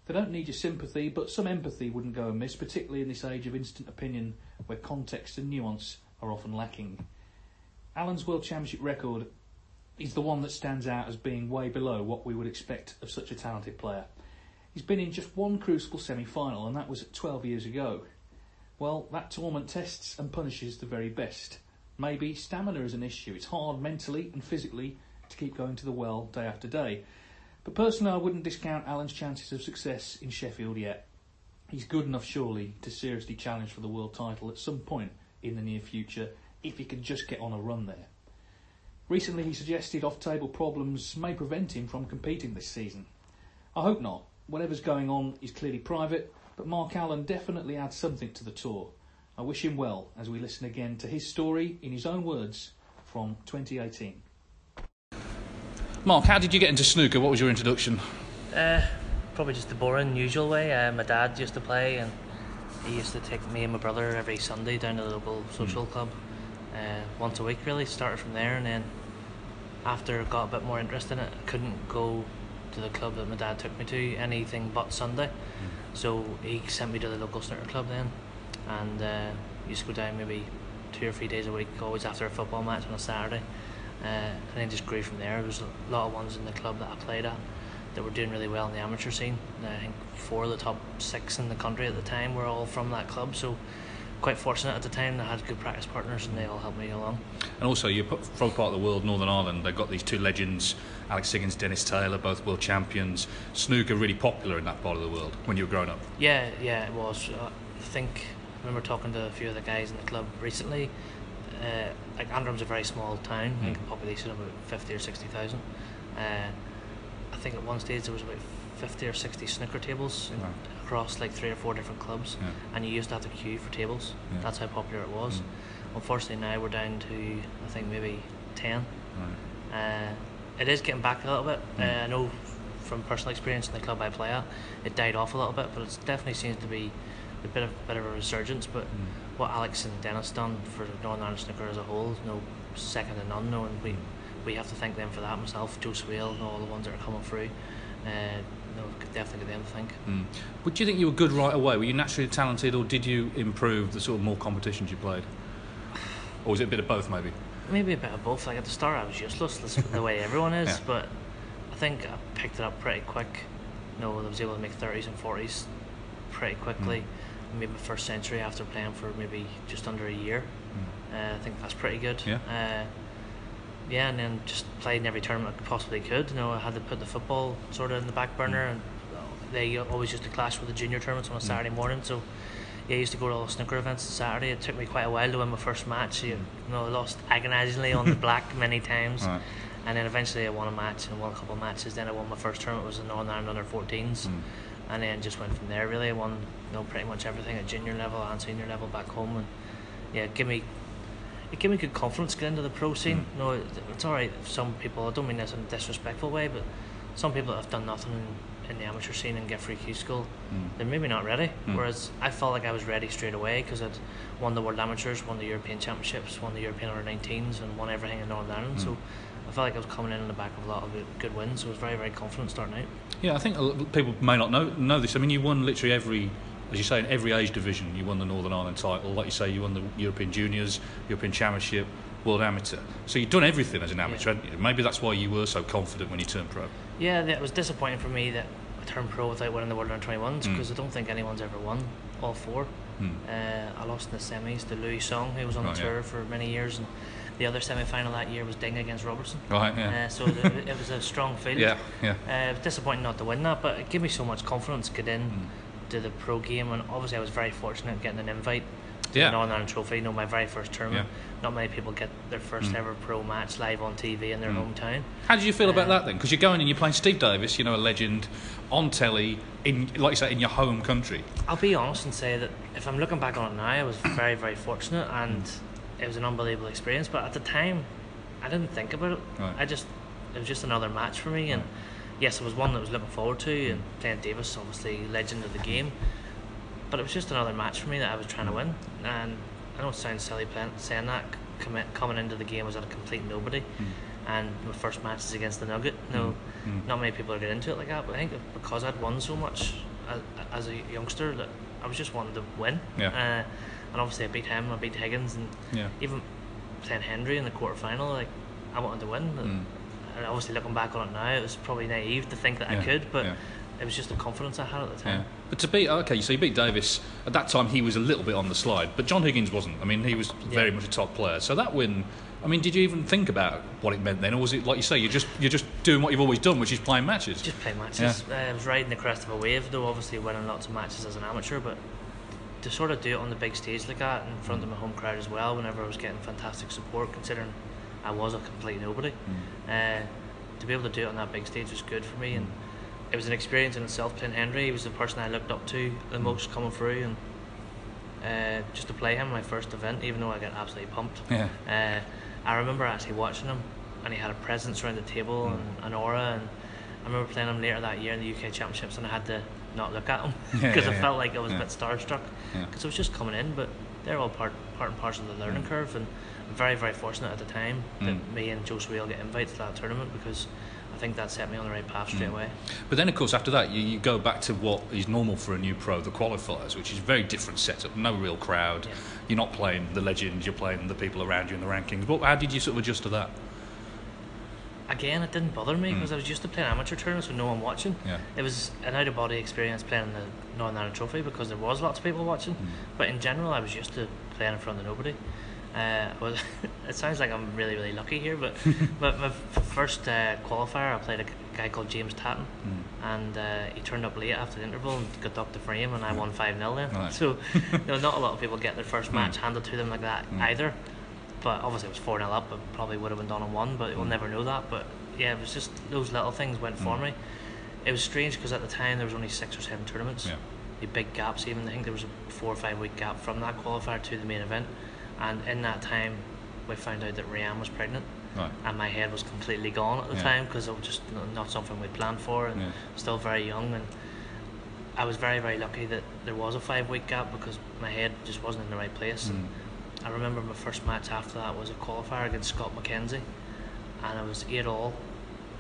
[SPEAKER 2] They don't need your sympathy, but some empathy wouldn't go amiss, particularly in this age of instant opinion where context and nuance are often lacking. Allen's World Championship record is the one that stands out as being way below what we would expect of such a talented player. He's been in just one Crucible semi final, and that was 12 years ago. Well, that tournament tests and punishes the very best. Maybe stamina is an issue. It's hard mentally and physically to keep going to the well day after day. But personally, I wouldn't discount Allen's chances of success in Sheffield yet. He's good enough, surely, to seriously challenge for the world title at some point in the near future if he can just get on a run there. Recently, he suggested off table problems may prevent him from competing this season. I hope not. Whatever's going on is clearly private, but Mark Allen definitely adds something to the tour. I wish him well as we listen again to his story in his own words from 2018. Mark, how did you get into snooker? What was your introduction?
[SPEAKER 3] Uh, probably just the boring, usual way. Uh, my dad used to play, and he used to take me and my brother every Sunday down to the local social mm. club uh, once a week. Really started from there, and then after I got a bit more interest in it, I couldn't go to the club that my dad took me to anything but Sunday. Mm. So he sent me to the local snooker club then, and uh, used to go down maybe two or three days a week, always after a football match on a Saturday. Uh, and then just grew from there. There was a lot of ones in the club that I played at that were doing really well in the amateur scene. I think four of the top six in the country at the time were all from that club, so quite fortunate at the time. I had good practice partners and they all helped me along.
[SPEAKER 2] And also, you're from part of the world, Northern Ireland. They've got these two legends, Alex Higgins, Dennis Taylor, both world champions. Snooker really popular in that part of the world when you were growing up.
[SPEAKER 3] Yeah, yeah, it was. Uh, I think I remember talking to a few of the guys in the club recently. uh, like Antrim's a very small town, I think a population of about fifty or sixty thousand. Uh, I think at one stage there was about fifty or sixty snooker tables in,
[SPEAKER 2] Right.
[SPEAKER 3] across like three or four different clubs,
[SPEAKER 2] Yeah.
[SPEAKER 3] and you used to have to queue for tables.
[SPEAKER 2] Yeah.
[SPEAKER 3] That's how popular it was.
[SPEAKER 2] Mm.
[SPEAKER 3] Unfortunately, now we're down to I think maybe ten.
[SPEAKER 2] Right.
[SPEAKER 3] Uh, it is getting back a little bit.
[SPEAKER 2] Mm.
[SPEAKER 3] Uh, I know from personal experience in the club I play at, it died off a little bit, but it definitely seems to be a bit of bit of a resurgence. But
[SPEAKER 2] Mm.
[SPEAKER 3] what Alex and Dennis done for Northern Ireland snooker as a whole is no second to none. No, and we we have to thank them for that. Myself, Joe Swail, and all the ones that are coming through. Uh, no, could definitely to thank.
[SPEAKER 2] Mm. Would you think you were good right away? Were you naturally talented, or did you improve the sort of more competitions you played? Or was it a bit of both, maybe?
[SPEAKER 3] Maybe a bit of both. Like at the start, I was useless, that's the way everyone is.
[SPEAKER 2] Yeah.
[SPEAKER 3] But I think I picked it up pretty quick. You know, I was able to make thirties and forties pretty quickly.
[SPEAKER 2] Mm.
[SPEAKER 3] I made my first century after playing for maybe just under a year. Uh, I think that's pretty good.
[SPEAKER 2] Yeah.
[SPEAKER 3] Uh, yeah, and then just played in every tournament I possibly could. You know, I had to put the football sort of in the back burner, mm. and uh, they always used to clash with the junior tournaments on a mm. Saturday morning. So yeah, I used to go to all the snooker events on Saturday. It took me quite a while to win my first match. You, you know, I lost agonisingly on the black many times.
[SPEAKER 2] Right.
[SPEAKER 3] And then eventually I won a match and won a couple of matches. Then I won my first tournament, it was in Northern Ireland under 14s. And then just went from there really. I won you know, pretty much everything at junior level and senior level back home. And yeah, give me it gave me good confidence to get into the pro scene. Hmm. No, it, it's alright some people, I don't mean this in a disrespectful way, but some people that have done nothing in, in the amateur scene and get free Q school, hmm. they're maybe not ready. Hmm. Whereas I felt like I was ready straight away because I'd won the World Amateurs, won the European Championships, won the European Under 19s, and won everything in Northern Ireland. So I felt like I was coming in on the back of a lot of good wins. So I was very, very confident starting out.
[SPEAKER 2] Yeah, I think a lot of people may not know know this. I mean, you won literally every, as you say, in every age division. You won the Northern Ireland title, like you say, you won the European Juniors, European Championship, World Amateur. So you've done everything as an amateur. haven't you? Maybe that's why you were so confident when you turned pro.
[SPEAKER 3] Yeah, that was disappointing for me that I turned pro without winning the World Under 21s because I don't think anyone's ever won all four. Uh, I lost in the semis to Liu Song, who was on
[SPEAKER 2] Right,
[SPEAKER 3] the
[SPEAKER 2] yeah.
[SPEAKER 3] tour for many years, and the other semi final that year was Ding against Robertson.
[SPEAKER 2] Right, yeah.
[SPEAKER 3] Uh, so it, it was a strong field.
[SPEAKER 2] Yeah, yeah.
[SPEAKER 3] Uh, it was disappointing not to win that, but it gave me so much confidence to get in
[SPEAKER 2] Mm.
[SPEAKER 3] To the pro game, and obviously I was very fortunate getting an invite. to
[SPEAKER 2] Yeah.
[SPEAKER 3] the Northern Ireland Trophy, you know, my very first tournament.
[SPEAKER 2] Yeah. Mm.
[SPEAKER 3] Not many people get their first ever pro match live on TV in their hometown.
[SPEAKER 2] How did you feel about
[SPEAKER 3] Uh,
[SPEAKER 2] that then? Because you're going and you're playing Steve Davis, you know, a legend, on telly, in like you say, in your home country.
[SPEAKER 3] I'll be honest and say that if I'm looking back on it now, I was very, very fortunate and it was an unbelievable experience. But at the time, I didn't think about it.
[SPEAKER 2] Right.
[SPEAKER 3] I just, it was just another match for me. And yes, it was one that I was looking forward to. And playing Davis, obviously, legend of the game. But it was just another match for me that I was trying to win. And I don't sound silly playing, saying that. Coming, coming into the game was at a complete nobody. Hmm. And my first match is against the Nugget. Hmm. No, hmm. not many people are getting into it like that. But I think because I'd won so much as, as a youngster, that I was just wanting to win.
[SPEAKER 2] Yeah.
[SPEAKER 3] Uh, and obviously I beat him, I beat Higgins, and
[SPEAKER 2] Yeah.
[SPEAKER 3] even playing Hendry in the quarterfinal, like I wanted to win. And obviously looking back on it now, it was probably naive to think that
[SPEAKER 2] Yeah,
[SPEAKER 3] I could, but
[SPEAKER 2] yeah.
[SPEAKER 3] it was just the confidence I had at the
[SPEAKER 2] Yeah.
[SPEAKER 3] time.
[SPEAKER 2] But to beat, okay, so you beat Davis. At that time, he was a little bit on the slide, but John Higgins wasn't. I mean, he was very much a top player. So that win, I mean, did you even think about what it meant then, or was it like you say, you're just you're just doing what you've always done, which is playing matches?
[SPEAKER 3] Just play matches. Uh, I was riding the crest of a wave, though, obviously winning lots of matches as an amateur, but to sort of do it on the big stage like that in front of my home crowd as well, whenever I was getting fantastic support, considering I was a complete nobody, uh, to be able to do it on that big stage was good for me, and it was an experience in itself. Playing Hendry, he was the person I looked up to the most coming through, and uh, just to play him my first event, even though I got absolutely pumped.
[SPEAKER 2] Yeah.
[SPEAKER 3] Uh, I remember actually watching him, and he had a presence around the table and an aura. And I remember playing him later that year in the UK Championships, and I had to not look at him because
[SPEAKER 2] yeah,
[SPEAKER 3] I felt like I was
[SPEAKER 2] Yeah.
[SPEAKER 3] a bit starstruck
[SPEAKER 2] Yeah.
[SPEAKER 3] because I was just coming in. But they're all part part and parcel of the learning curve, and very very fortunate at the time that
[SPEAKER 2] Mm.
[SPEAKER 3] me and Joe Swail get invited to that tournament because I think that set me on the right path
[SPEAKER 2] Mm.
[SPEAKER 3] straight away.
[SPEAKER 2] But then, of course, after that, you, you go back to what is normal for a new pro, the qualifiers, which is a very different setup. No real crowd.
[SPEAKER 3] Yeah.
[SPEAKER 2] You're not playing the legends. You're playing the people around you in the rankings. But how did you sort of adjust to that?
[SPEAKER 3] again, it didn't bother me because I was used to playing amateur tournaments with no one watching.
[SPEAKER 2] Mm. Yeah.
[SPEAKER 3] It was an out of body experience playing the Northern Ireland Trophy because there was lots of people watching.
[SPEAKER 2] Mm.
[SPEAKER 3] But in general, I was used to playing in front of nobody. Uh, was, it sounds like I'm really, really lucky here, but but my first uh, qualifier, I played a guy called James Tatton,
[SPEAKER 2] Mm.
[SPEAKER 3] and uh, he turned up late after the interval and got ducked the frame, and I won 5 0 then.
[SPEAKER 2] Right.
[SPEAKER 3] So, you know, not a lot of people get their first match handed to them like that either. but obviously it was 4 0 up, and probably would have been done on one, but we'll never know that. But yeah, it was just those little things went for me. It was strange because at the time there was only six or seven tournaments.
[SPEAKER 2] Yeah.
[SPEAKER 3] The big gaps, even I think there was a four or five week gap from that qualifier to the main event, and in that time we found out that Reanne was pregnant.
[SPEAKER 2] Right.
[SPEAKER 3] And my head was completely gone at the
[SPEAKER 2] Yeah.
[SPEAKER 3] time because it was just not something we planned for, and
[SPEAKER 2] Yeah.
[SPEAKER 3] still very young. And I was very, very lucky that there was a five week gap because my head just wasn't in the right place. And I remember my first match after that was a qualifier against Scott MacKenzie, and it was eight all.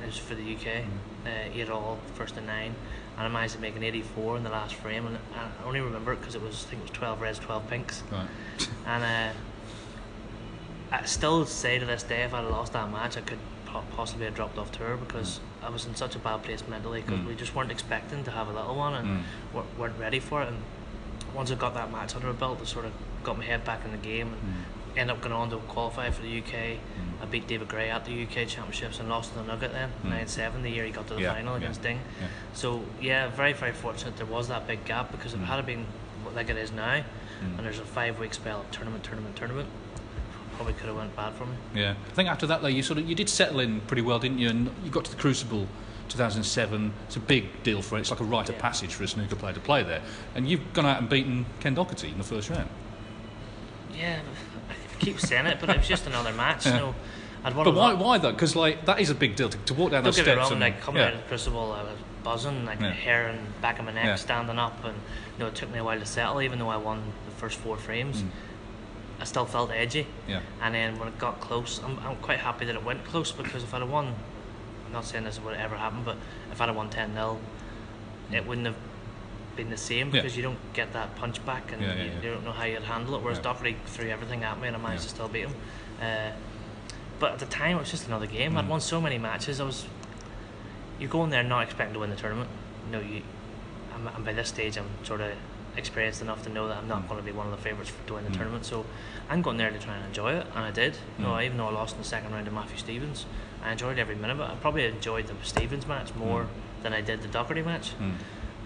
[SPEAKER 3] It was for the UK, uh, eight all, first to nine, and I managed to make an 84 in the last frame. And I only remember it because it was, I think it was 12 reds, 12 pinks.
[SPEAKER 2] Right.
[SPEAKER 3] And uh, I still say to this day, if I'd lost that match, I could possibly have dropped off tour because I was in such a bad place mentally because
[SPEAKER 2] Mm.
[SPEAKER 3] we just weren't expecting to have a little one and
[SPEAKER 2] Mm.
[SPEAKER 3] weren't ready for it. And once I got that match under my belt, it sort of got my head back in the game and
[SPEAKER 2] Mm.
[SPEAKER 3] ended up going on to qualify for the UK. I beat David Gray at the UK Championships and lost to the Nugget then,
[SPEAKER 2] Mm.
[SPEAKER 3] 9 7, the year he got to the
[SPEAKER 2] Yeah,
[SPEAKER 3] final
[SPEAKER 2] yeah,
[SPEAKER 3] against Ding.
[SPEAKER 2] yeah.
[SPEAKER 3] So, yeah, very, very fortunate there was that big gap because if it had been like it is now,
[SPEAKER 2] Mm.
[SPEAKER 3] and there's a five week spell of tournament, tournament, tournament, probably could have went bad for me.
[SPEAKER 2] Yeah, I think after that though, you sort of you did settle in pretty well, didn't you? And you got to the Crucible, 2007. It's a big deal for it. It's like a rite of passage for a snooker player to play there. And you've gone out and beaten Ken Doherty in the first round.
[SPEAKER 3] Yeah, keep saying it, but it was just another match.
[SPEAKER 2] Yeah.
[SPEAKER 3] You know, I'd won
[SPEAKER 2] But why? Why though? Because like that is a big deal to, to walk down
[SPEAKER 3] Don't
[SPEAKER 2] those
[SPEAKER 3] get me
[SPEAKER 2] steps.
[SPEAKER 3] wrong,
[SPEAKER 2] and,
[SPEAKER 3] like coming
[SPEAKER 2] yeah.
[SPEAKER 3] out of the crucible, I was buzzing, like
[SPEAKER 2] Yeah.
[SPEAKER 3] hair and back of my neck
[SPEAKER 2] Yeah.
[SPEAKER 3] standing up, and you know it took me a while to settle. Even though I won the first four frames, I still felt edgy.
[SPEAKER 2] Mm. Yeah.
[SPEAKER 3] And then when it got close, I'm, I'm quite happy that it went close because if I'd have won, I'm not saying this would ever happen, but if I'd have won 10 0, it wouldn't have been the same
[SPEAKER 2] Yeah.
[SPEAKER 3] because you don't get that punch back and
[SPEAKER 2] Yeah, yeah,
[SPEAKER 3] you,
[SPEAKER 2] yeah.
[SPEAKER 3] you don't know how you'd handle it. Whereas
[SPEAKER 2] Yeah.
[SPEAKER 3] Doherty threw everything at me and I managed
[SPEAKER 2] Yeah.
[SPEAKER 3] to still beat him. Uh, but at the time, it was just another game.
[SPEAKER 2] Mm.
[SPEAKER 3] I'd won so many matches. I was you go in there not expecting to win the tournament. Know, you, I'm, and by this stage, I'm sort of experienced enough to know that I'm
[SPEAKER 2] Mm.
[SPEAKER 3] not going to be one of the favourites for to win the tournament. So I'm going there to try and enjoy it, and I did.
[SPEAKER 2] Mm.
[SPEAKER 3] even though I lost in the second round to Matthew Stevens, I enjoyed every minute of it. I probably enjoyed the Stevens match more
[SPEAKER 2] Mm.
[SPEAKER 3] than I did the Doherty match.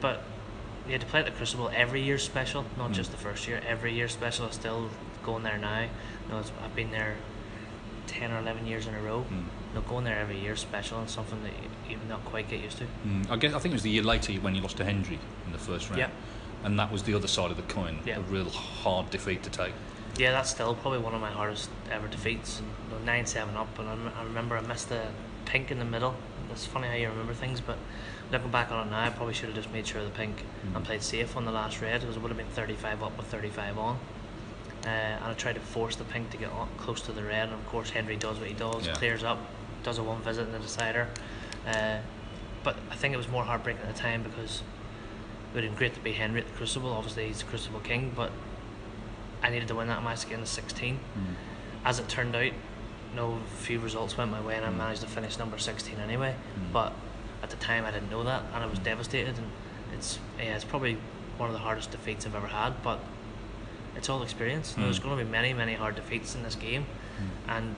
[SPEAKER 3] But yeah, to play at the Crucible every year special, not just the first year. Every year special. I still going there now. You know, it's, I've been there ten or eleven years in a row. You know, going there every year special and something that you, you not quite get used to.
[SPEAKER 2] Mm, I guess I think it was the year later when you lost to Hendry in the first round.
[SPEAKER 3] Yeah.
[SPEAKER 2] And that was the other side of the coin.
[SPEAKER 3] Yeah.
[SPEAKER 2] A real hard defeat to take.
[SPEAKER 3] Yeah, that's still probably one of my hardest ever defeats. You know, Nine seven up, and I, I remember I missed the pink in the middle. It's funny how you remember things, but looking back on it now, I probably should have just made sure of the pink and played safe on the last red because it would have been 35 up with 35 on. Uh, and I tried to force the pink to get on, close to the red, and of course Hendry does what he does,
[SPEAKER 2] Yeah.
[SPEAKER 3] clears up, does a one visit in the decider. Uh, but I think it was more heartbreaking at the time because it would have been great to beat Hendry at the Crucible. Obviously, he's the Crucible King, but I needed to win that match against 16. As it turned out, no few results went my way, and I managed to finish number 16 anyway. But at the time, I didn't know that, and I was devastated. And it's yeah, it's probably one of the hardest defeats I've ever had, but it's all experience. You know, There's going to be many, many hard defeats in this game, hmm. and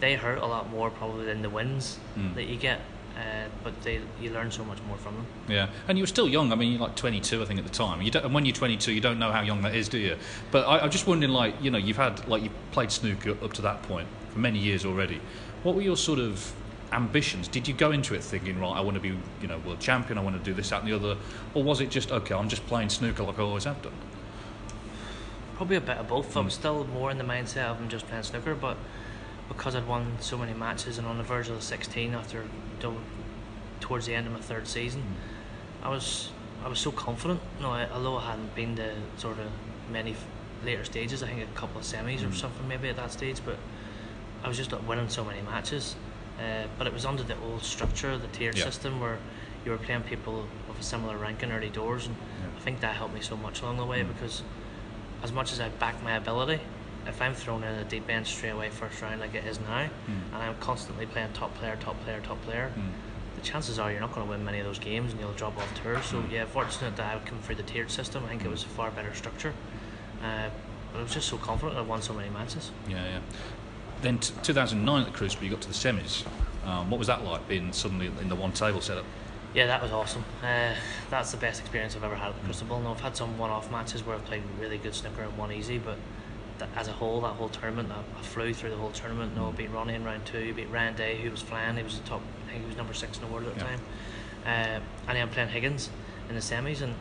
[SPEAKER 3] they hurt a lot more probably than the wins hmm. that you get. Uh, but they you learn so much more from them.
[SPEAKER 2] Yeah, and you were still young. I mean, you're like 22, I think, at the time. You don't, and when you're 22, you don't know how young that is, do you? But I, I'm just wondering, like, you know, you've had, like, you've played snooker up to that point for many years already. What were your sort of ambitions? Did you go into it thinking, right, I want to be, you know, world champion, I want to do this, that, and the other? Or was it just, okay, I'm just playing snooker like I always have done?
[SPEAKER 3] Probably a bit of both. I'm hmm. still more in the mindset of I'm just playing snooker, but because I'd won so many matches and on the verge of the 16 after towards the end of my third season, hmm. I was I was so confident. You know, I, although I hadn't been to sort of many later stages, I think a couple of semis or hmm. something maybe at that stage, but I was just winning so many matches. Uh, but it was under the old structure, the tier
[SPEAKER 2] Yeah.
[SPEAKER 3] system, where you were playing people of a similar rank in early doors, and I think that helped me so much along the way hmm. because as much as I back my ability, if I'm thrown in a deep end straight away first round like it is now, hmm. and I'm constantly playing top player, top player, top player, hmm. the chances are you're not going to win many of those games and you'll drop off tour. So yeah, fortunate that I come through the tiered system. I think it was a far better structure. Uh, but I was just so confident I won so many matches.
[SPEAKER 2] Yeah, yeah. Then t- 2009 at the Crucible, you got to the semis. Um, what was that like, being suddenly in the one table setup?
[SPEAKER 3] Yeah, that was awesome. Uh, that's the best experience I've ever had at the Crucible. Now, I've had some one-off matches where I've played really good snooker and won easy, but th- as a whole, that whole tournament, I, I flew through the whole tournament. No, beat Ronnie in round two, beat Ryan Day, who was flying. He was the top. I think he was number six in the world at the
[SPEAKER 2] Yeah.
[SPEAKER 3] time. Uh, and then I'm playing Higgins in the semis, and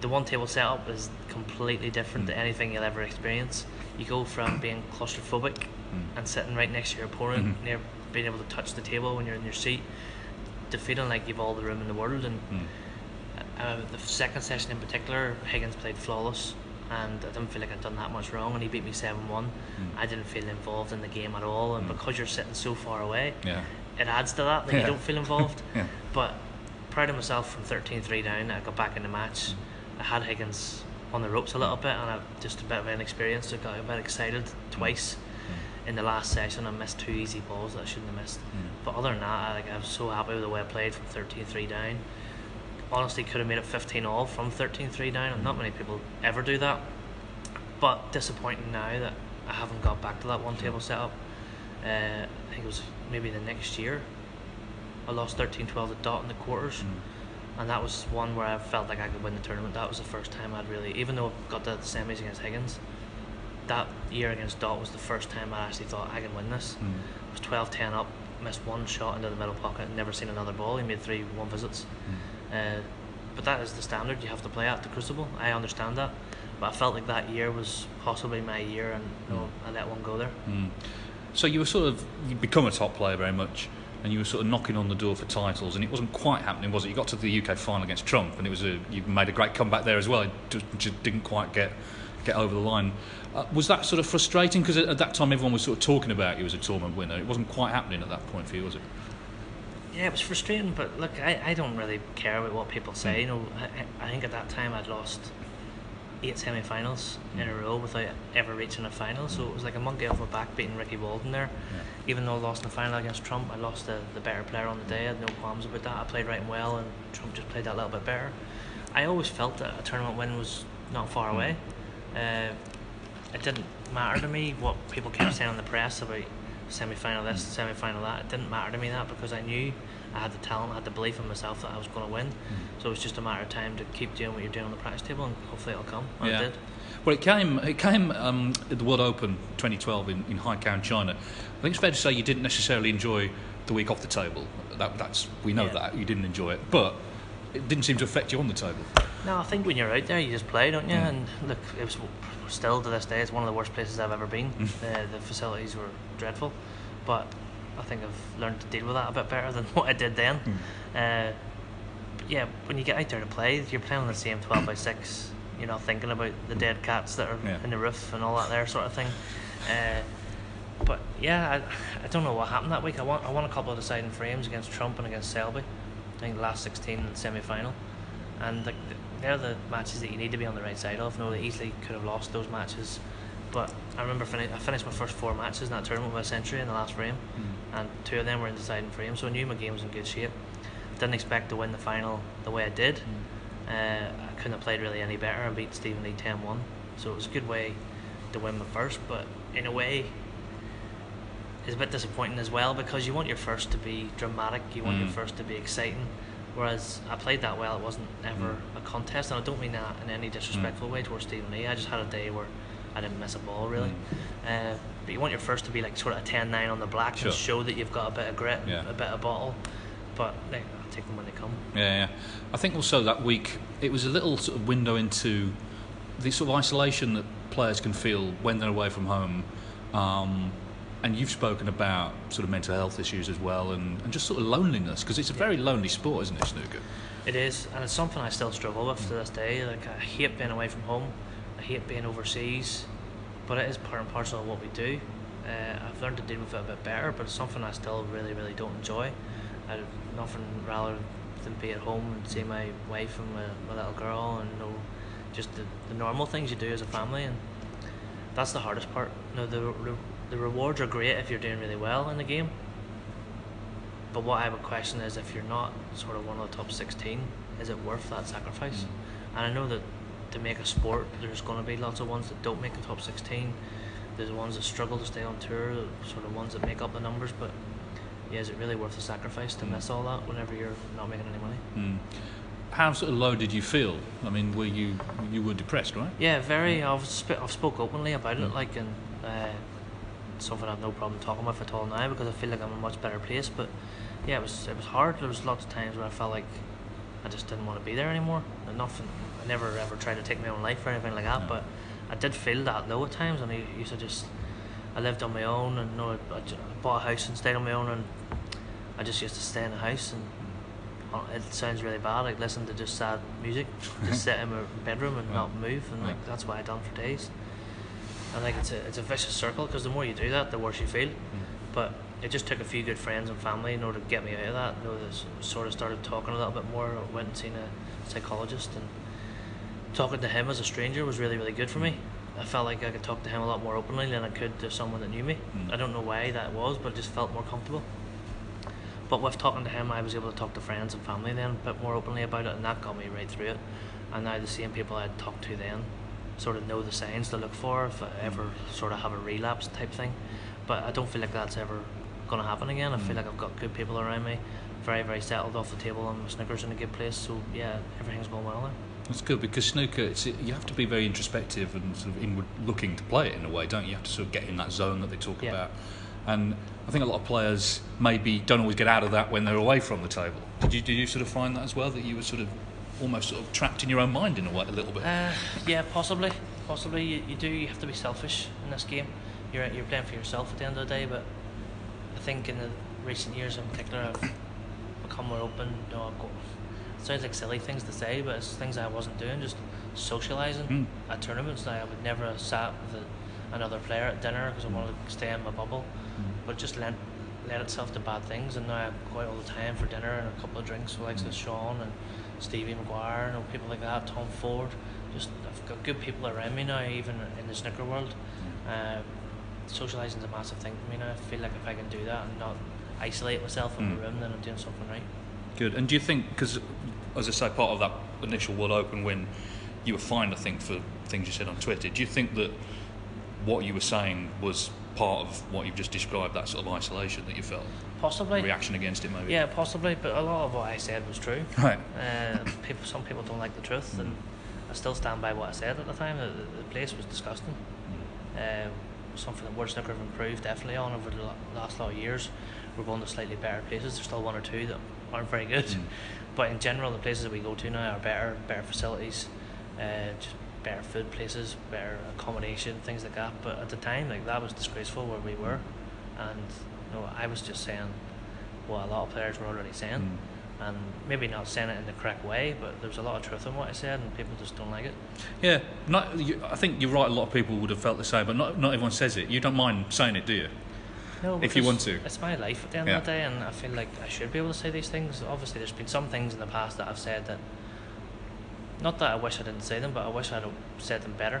[SPEAKER 3] the one table setup is completely different to anything you'll ever experience. You go from being claustrophobic Mm-hmm. and sitting right next to your opponent, mm-hmm. near being able to touch the table when you're in your seat, to feeling like you've all the room in the world. And uh, the second session in particular, Higgins played flawless, and I didn't feel like I'd done that much wrong. And he beat me seven one. Mm. I didn't feel involved in the game at all, and mm. because you're sitting so far away,
[SPEAKER 2] Yeah.
[SPEAKER 3] it adds to that that
[SPEAKER 2] Yeah.
[SPEAKER 3] you don't feel involved.
[SPEAKER 2] Yeah.
[SPEAKER 3] But proud of myself from 13-3 down. I got back in the match. I had Higgins on the ropes a little bit, and I just a bit of inexperience. So I got a bit excited twice. In the last session, I missed two easy balls that I shouldn't have missed. Hmm. But other than that, I, like I was so happy with the way I played from 13-3 down. Honestly, could have made it 15 all from 13-3 down, and not hmm. many people ever do that. But disappointing now that I haven't got back to that one hmm. table setup. Uh, I think it was maybe the next year. I lost 13 12 to Dott in the quarters. And that was one where I felt like I could win the tournament. That was the first time I'd really, even though I got to the semis against Higgins, that year against Dott was the first time I actually thought I can win this. Hmm. I was 12 10 up, missed one shot into the middle pocket, never seen another ball. He made three one visits. Hmm. Uh, but that is the standard you have to play at the Crucible. I understand that. But I felt like that year was possibly my year, and you know, hmm. I let one go there.
[SPEAKER 2] So you were sort of you become a top player very much, and you were sort of knocking on the door for titles, and it wasn't quite happening, was it? You got to the UK final against Trump, and it was a you made a great comeback there as well. It just, just didn't quite get get over the line. Uh, was that sort of frustrating? Because at, at that time everyone was sort of talking about you as a tournament winner. It wasn't quite happening at that point for you, was it?
[SPEAKER 3] Yeah, it was frustrating, but look, I, I don't really care about what people say. Hmm. You know, I, I think at that time I'd lost eight semi-finals in hmm. a row without ever reaching a final, so it was like a monkey off my back beating Ricky Walden there. Even though I lost in the final against Trump, I lost the, the better player on the day. I had no qualms about that. I played right and well, and Trump just played that little bit better. I always felt that a tournament win was not far hmm. away. Uh, it didn't matter to me what people kept saying in the press about semi-final this, semi-final that. It didn't matter to me that because I knew I had the talent, I had the belief in myself that I was going to win. So it was just a matter of time to keep doing what you're doing on the practice table, and hopefully it'll come. And it did.
[SPEAKER 2] Well, it came. It came um, at the World Open 2012 in, in Haikou, China. I think it's fair to say you didn't necessarily enjoy the week off the table. That, that's we know
[SPEAKER 3] Yeah.
[SPEAKER 2] that you didn't enjoy it, but it didn't seem to affect you on the table.
[SPEAKER 3] No, I think when you're out there, you just play, don't you? And look, it was still to this day, it's one of the worst places I've ever been. uh, the facilities were dreadful, but I think I've learned to deal with that a bit better than what I did then. Uh, but yeah, when you get out there to play, you're playing on the same 12 by 6. You're not thinking about the dead cats that are
[SPEAKER 2] Yeah.
[SPEAKER 3] in the roof and all that there sort of thing. Uh, but yeah, I, I don't know what happened that week. I won, I won a couple of deciding frames against Trump and against Selby. I think the last 16 semi final. And like, they're the matches that you need to be on the right side of. No, they easily could have lost those matches. But I remember fini- I finished my first four matches in that tournament with a century in the last frame. Hmm. And two of them were in deciding frames, so I knew my game was in good shape. Didn't expect to win the final the way I did. Hmm. Uh, I couldn't have played really any better and beat Stephen Lee 10 1. So it was a good way to win my first, but in a way, it's a bit disappointing as well because you want your first to be dramatic, you want your hmm. first to be exciting. Whereas I played that well, it wasn't ever a contest, and I don't mean that in any disrespectful way towards Stephen Lee. I just had a day where I didn't miss a ball really. Uh, but you want your first to be like sort of a 10 9 on the black
[SPEAKER 2] Sure.
[SPEAKER 3] and show that you've got a bit of grit,
[SPEAKER 2] Yeah.
[SPEAKER 3] a bit of bottle. But like, I'll take them when they come.
[SPEAKER 2] Yeah, yeah. I think also that week it was a little sort of window into the sort of isolation that players can feel when they're away from home. Um, and you've spoken about sort of mental health issues as well, and, and just sort of loneliness because it's a very lonely sport, isn't it, snooker?
[SPEAKER 3] It is, and it's something I still struggle with to this day. Like I hate being away from home, I hate being overseas, but it is part and parcel of what we do. Uh, I've learned to deal with it a bit better, but it's something I still really, really don't enjoy. I'd nothing rather than be at home and see my wife and my, my little girl, and you know, just the, the normal things you do as a family, and that's the hardest part. You the, the the rewards are great if you're doing really well in the game, but what I would question is if you're not sort of one of the top 16, is it worth that sacrifice? Mm. And I know that to make a sport, there's going to be lots of ones that don't make the top 16. There's the ones that struggle to stay on tour, sort of ones that make up the numbers. But yeah, is it really worth the sacrifice to miss all that whenever you're not making any money? Hmm.
[SPEAKER 2] how sort of low did you feel? I mean, were you you were depressed, right?
[SPEAKER 3] Yeah, very. I've sp- I've spoke openly about it, hmm. like, and uh, something I've no problem talking about at all now because I feel like I'm in a much better place. But yeah, it was it was hard. There was lots of times where I felt like I just didn't want to be there anymore. And nothing. I never ever tried to take my own life or anything like that. But I did feel that low at times, and I used to just. I lived on my own, and you know, I, I j- I bought a house and stayed on my own, and I just used to stay in the house and. uh, It sounds really bad. Like listen to just sad music, just sit in my bedroom and not move, and like that's what I done for days. And like it's a it's a vicious circle because the more you do that, the worse you feel. Mm. But it just took a few good friends and family in order to get me out of that. You know, sort of started talking a little bit more. I went and seen a psychologist, and talking to him as a stranger was really really good for me. Mm. I felt like I could talk to him a lot more openly than I could to someone that knew me. Mm. I don't know why that was, but it just felt more comfortable. But with talking to him, I was able to talk to friends and family then a bit more openly about it, and that got me right through it. And now the same people I'd talked to then sort of know the signs to look for if I mm. ever sort of have a relapse type thing. But I don't feel like that's ever going to happen again. I feel mm. like I've got good people around me, very, very settled off the table, and snooker's in a good place. So yeah, everything's going well there.
[SPEAKER 2] That's good because snooker, it's, you have to be very introspective and sort of inward looking to play it in a way, don't you? You have to sort of get in that zone that they talk
[SPEAKER 3] Yeah.
[SPEAKER 2] about. And I think a lot of players maybe don't always get out of that when they're away from the table. Did you, did you sort of find that as well, that you were sort of almost sort of trapped in your own mind in a way, a little bit?
[SPEAKER 3] Uh, yeah, possibly. Possibly. You, you do. You have to be selfish in this game. You're you're playing for yourself at the end of the day. But I think in the recent years in particular, I've become more open. You know, I've got, it sounds like silly things to say, but it's things I wasn't doing. Just socialising
[SPEAKER 2] Mm.
[SPEAKER 3] at tournaments. Now I would never have sat with a, another player at dinner because I wanted to stay in my bubble. But just lent led itself to bad things, and now I go out all the time for dinner and a couple of drinks with like Shaun and Stevie Maguire and people like that, Tom Ford. Just I've got good people around me now, even in the snooker world. Uh, socialising is a massive thing for me now. I feel like if I can do that and not isolate myself in
[SPEAKER 2] Mm.
[SPEAKER 3] my room, then I'm doing something right.
[SPEAKER 2] Good. And do you think, because as I say, part of that initial World Open win, you were fined, I think, for things you said on Twitter. Do you think that what you were saying was part of what you've just described, that sort of isolation that you felt?
[SPEAKER 3] Possibly.
[SPEAKER 2] Reaction against it, maybe?
[SPEAKER 3] Yeah, possibly, but a lot of what I said was true.
[SPEAKER 2] Right.
[SPEAKER 3] Uh, people, some people don't like the truth, and I still stand by what I said at the time. The, the, place was disgusting. Uh, something that World Snooker have improved definitely on over the last lot of years. We're going to slightly better places. There's still one or two that aren't very good, but in general, the places that we go to now are better, better facilities, uh, just better food places, better accommodation, things like that. But at the time, like that was disgraceful where we were, and know, I was just saying what a lot of players were already saying. And maybe not saying it in the correct way, but there was a lot of truth in what I said, and people just don't like it.
[SPEAKER 2] Yeah, not, you, I think you're right. A lot of people would have felt the same, but not, not everyone says it. You don't mind saying it, do you?
[SPEAKER 3] No,
[SPEAKER 2] If you want to.
[SPEAKER 3] It's my life at the end
[SPEAKER 2] Yeah.
[SPEAKER 3] of the day, and I feel like I should be able to say these things. Obviously, there's been some things in the past that I've said that, not that I wish I didn't say them, but I wish I'd have said them better.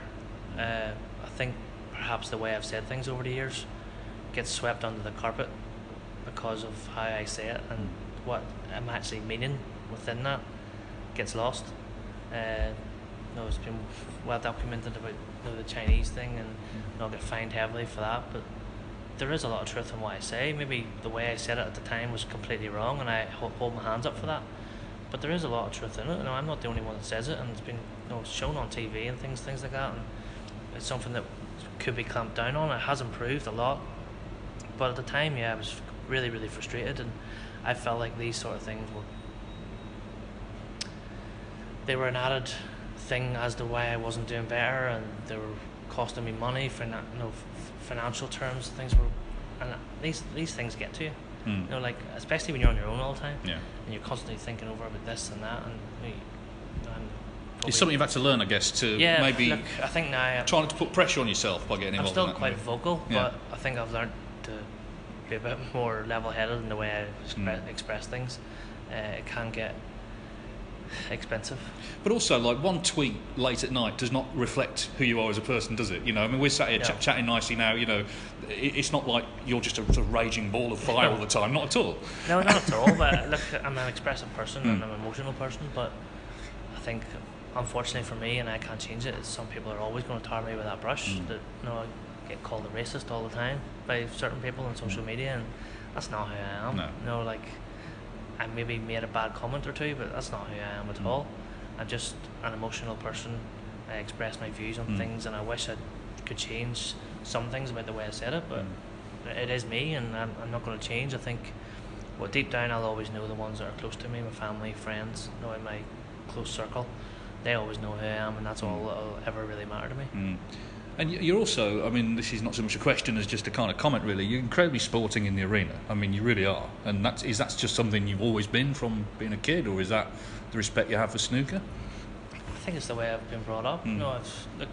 [SPEAKER 3] Uh, I think perhaps the way I've said things over the years gets swept under the carpet because of how I say it and what I'm actually meaning within that gets lost. Uh, you know, it's been well documented about you know, the Chinese thing, and you know, I get fined heavily for that. But there is a lot of truth in what I say. Maybe the way I said it at the time was completely wrong, and I hold my hands up for that. But there is a lot of truth in it. You know, I'm not the only one that says it, and it's been you know, shown on TV and things, things like that. And it's something that could be clamped down on. It has improved a lot, but at the time, yeah, I was really, really frustrated, and I felt like these sort of things were they were an added thing as to why I wasn't doing better, and they were costing me money for you know, f- financial terms. Things were, and these these things get to you.
[SPEAKER 2] Mm.
[SPEAKER 3] You know, like especially when you're on your own all the time,
[SPEAKER 2] Yeah.
[SPEAKER 3] and you're constantly thinking over about this and that, and you, I'm
[SPEAKER 2] It's something you've had to learn, I guess, to
[SPEAKER 3] yeah,
[SPEAKER 2] maybe
[SPEAKER 3] Look, I think now
[SPEAKER 2] trying to put pressure on yourself by getting
[SPEAKER 3] I'm
[SPEAKER 2] involved
[SPEAKER 3] still
[SPEAKER 2] in
[SPEAKER 3] quite
[SPEAKER 2] maybe.
[SPEAKER 3] vocal,
[SPEAKER 2] Yeah.
[SPEAKER 3] but I think I've learned be a bit more level-headed in the way I expre-
[SPEAKER 2] Mm.
[SPEAKER 3] express things. Uh, it can get expensive.
[SPEAKER 2] But also, like one tweet late at night does not reflect who you are as a person, does it? You know, I mean, we're sat here
[SPEAKER 3] No.
[SPEAKER 2] ch- chatting nicely now. You know, it's not like you're just a raging ball of fire all the time. Not at all.
[SPEAKER 3] No, not at all. But look, I'm an expressive person and
[SPEAKER 2] Mm.
[SPEAKER 3] I'm an emotional person. But I think, unfortunately for me, and I can't change it. some people are always going to tar me with that brush.
[SPEAKER 2] Mm.
[SPEAKER 3] That you know, get called a racist all the time by certain people on social media, and that's not who I am.
[SPEAKER 2] No.
[SPEAKER 3] You know, like I maybe made a bad comment or two, but that's not who I am at
[SPEAKER 4] Mm.
[SPEAKER 3] all. I'm just an emotional person. I express my views on
[SPEAKER 4] Mm.
[SPEAKER 3] things, and I wish I could change some things about the way I said it, but
[SPEAKER 4] Mm.
[SPEAKER 3] it is me, and I'm, I'm not going to change. I think, well, deep down, I'll always know the ones that are close to me, my family, friends, knowing my close circle. They always know who I am, and that's all that'll ever really matter to me.
[SPEAKER 4] Mm. And you're also, I mean, this is not so much a question as just a kind of comment, really. You're incredibly sporting in the arena. I mean, you really are. And that's, is that just something you've always been from being a kid, or is that the respect you have for snooker?
[SPEAKER 3] I think it's the way I've been brought up.
[SPEAKER 4] Mm.
[SPEAKER 3] You know, I've look,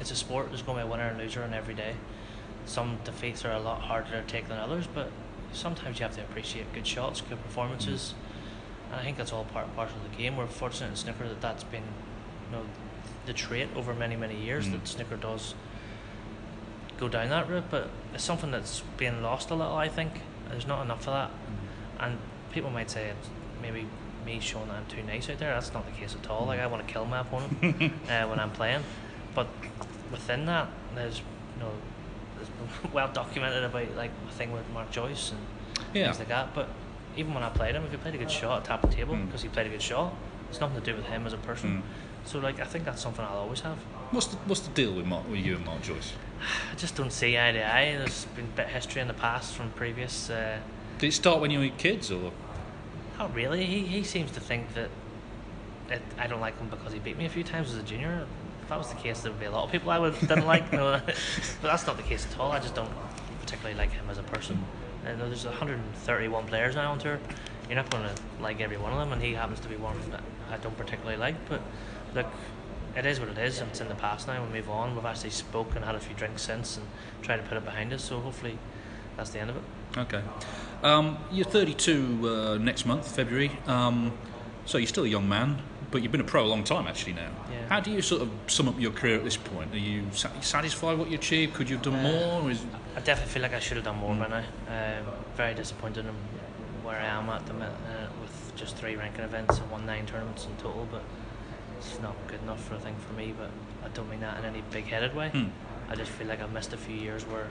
[SPEAKER 3] it's a sport. There's going to be a winner and loser in every day. Some defeats are a lot harder to take than others, but sometimes you have to appreciate good shots, good performances, and I think that's all part and parcel of the game. We're fortunate in snooker that that's been, you know, the trait over many many years
[SPEAKER 4] Mm.
[SPEAKER 3] that snooker does go down that route, but it's something that's being lost a little. I think there's not enough of that, and people might say maybe me showing that I'm too nice out there. That's not the case at all. Like I want to kill my opponent uh, when I'm playing, but within that, there's you know, there's well documented about like a thing with Mark Joyce and
[SPEAKER 4] Yeah.
[SPEAKER 3] things like that. But even when I played him, if he played a good shot, I tapped the table
[SPEAKER 4] Mm.
[SPEAKER 3] because he played a good shot. It's nothing to do with him as a person.
[SPEAKER 4] Mm.
[SPEAKER 3] So like I think that's something I'll always have.
[SPEAKER 4] What's the, what's the deal with, Mark, with you and Mark Joyce?
[SPEAKER 3] I just don't see eye to eye. There's been a bit of history in the past from previous. Uh,
[SPEAKER 4] Did it start when you were kids, or
[SPEAKER 3] Not really. He he seems to think that it, I don't like him because he beat me a few times as a junior. If that was the case, there would be a lot of people I would didn't like. No, but that's not the case at all. I just don't particularly like him as a person. I know there's 131 players now on tour. You're not going to like every one of them, and he happens to be one that I don't particularly like. But look, it is what it is, and it's in the past now. We move on. We've actually spoken, and had a few drinks since, and tried to put it behind us. So hopefully, that's the end of it.
[SPEAKER 4] Okay. Um, you're 32 uh, next month, February. Um, so you're still a young man, but you've been a pro a long time actually now.
[SPEAKER 3] Yeah.
[SPEAKER 4] How do you sort of sum up your career at this point? Are you satisfied with what you achieved? Could you have done more? Or is,
[SPEAKER 3] I definitely feel like I should have done more by now. Um, very disappointed in where I am at the minute uh, with just three ranking events and one nine tournaments in total, but it's not good enough for a thing for me. But I don't mean that in any big-headed way.
[SPEAKER 4] Hmm.
[SPEAKER 3] I just feel like I've missed a few years where,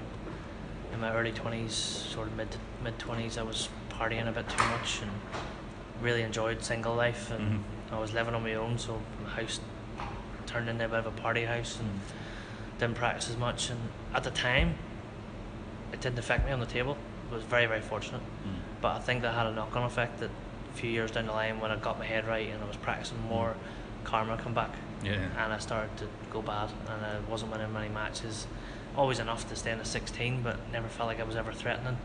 [SPEAKER 3] in my early twenties, sort of mid mid twenties, I was partying a bit too much and really enjoyed single life, and
[SPEAKER 4] Mhm.
[SPEAKER 3] I was living on my own, so the house turned into a bit of a party house and didn't practice as much. And at the time, it didn't affect me on the table. I was very, very fortunate. But I think that had a knock on effect that a few years down the line, when I got my head right and I was practicing more, karma come back.
[SPEAKER 4] Yeah.
[SPEAKER 3] And I started to go bad, and I wasn't winning many matches. Always enough to stay in the 16, but never felt like I was ever threatening.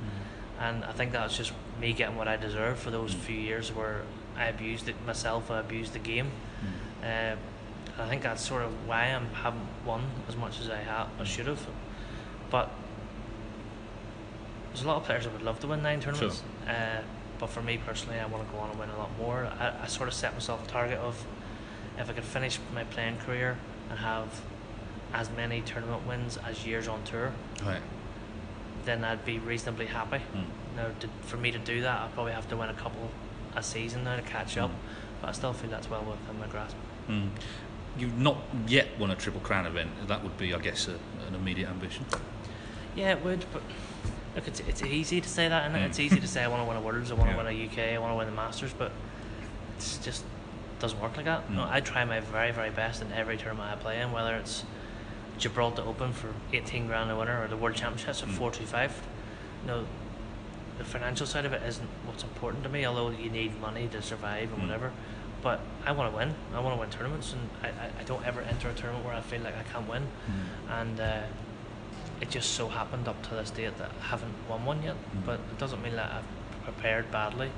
[SPEAKER 3] And I think that was just me getting what I deserved for those few years where I abused it myself, I abused the game. Uh, I think that's sort of why I haven't won as much as I have, I should have. But there's a lot of players that would love to win nine tournaments. Uh, but for me personally, I want to go on and win a lot more. I, I sort of set myself a target of if I could finish my playing career and have as many tournament wins as years on tour,
[SPEAKER 4] Right.
[SPEAKER 3] then I'd be reasonably happy.
[SPEAKER 4] Mm.
[SPEAKER 3] Now, to, for me to do that, I'd probably have to win a couple a season now to catch up. But I still feel that's well within my grasp.
[SPEAKER 4] Mm. You've not yet won a Triple Crown event. That would be, I guess, a, an immediate ambition.
[SPEAKER 3] Yeah, it would, but look, it's, it's easy to say that, and
[SPEAKER 4] Mm.
[SPEAKER 3] it's easy to say I want to win a Worlds, I want to
[SPEAKER 4] Yeah.
[SPEAKER 3] win a UK, I want to win the Masters, but it's just doesn't work like that.
[SPEAKER 4] Mm.
[SPEAKER 3] No, I try my very, very best in every tournament I play in, whether it's Gibraltar Open for 18 grand a winner or the World Championships at
[SPEAKER 4] Mm.
[SPEAKER 3] 425. No, the financial side of it isn't what's important to me, although you need money to survive and
[SPEAKER 4] Mm.
[SPEAKER 3] whatever. But I want to win. I want to win tournaments, and I, I, I don't ever enter a tournament where I feel like I can't win. And uh, it just so happened up to this date that I haven't won one yet.
[SPEAKER 4] Mm.
[SPEAKER 3] But it doesn't mean that I've prepared badly.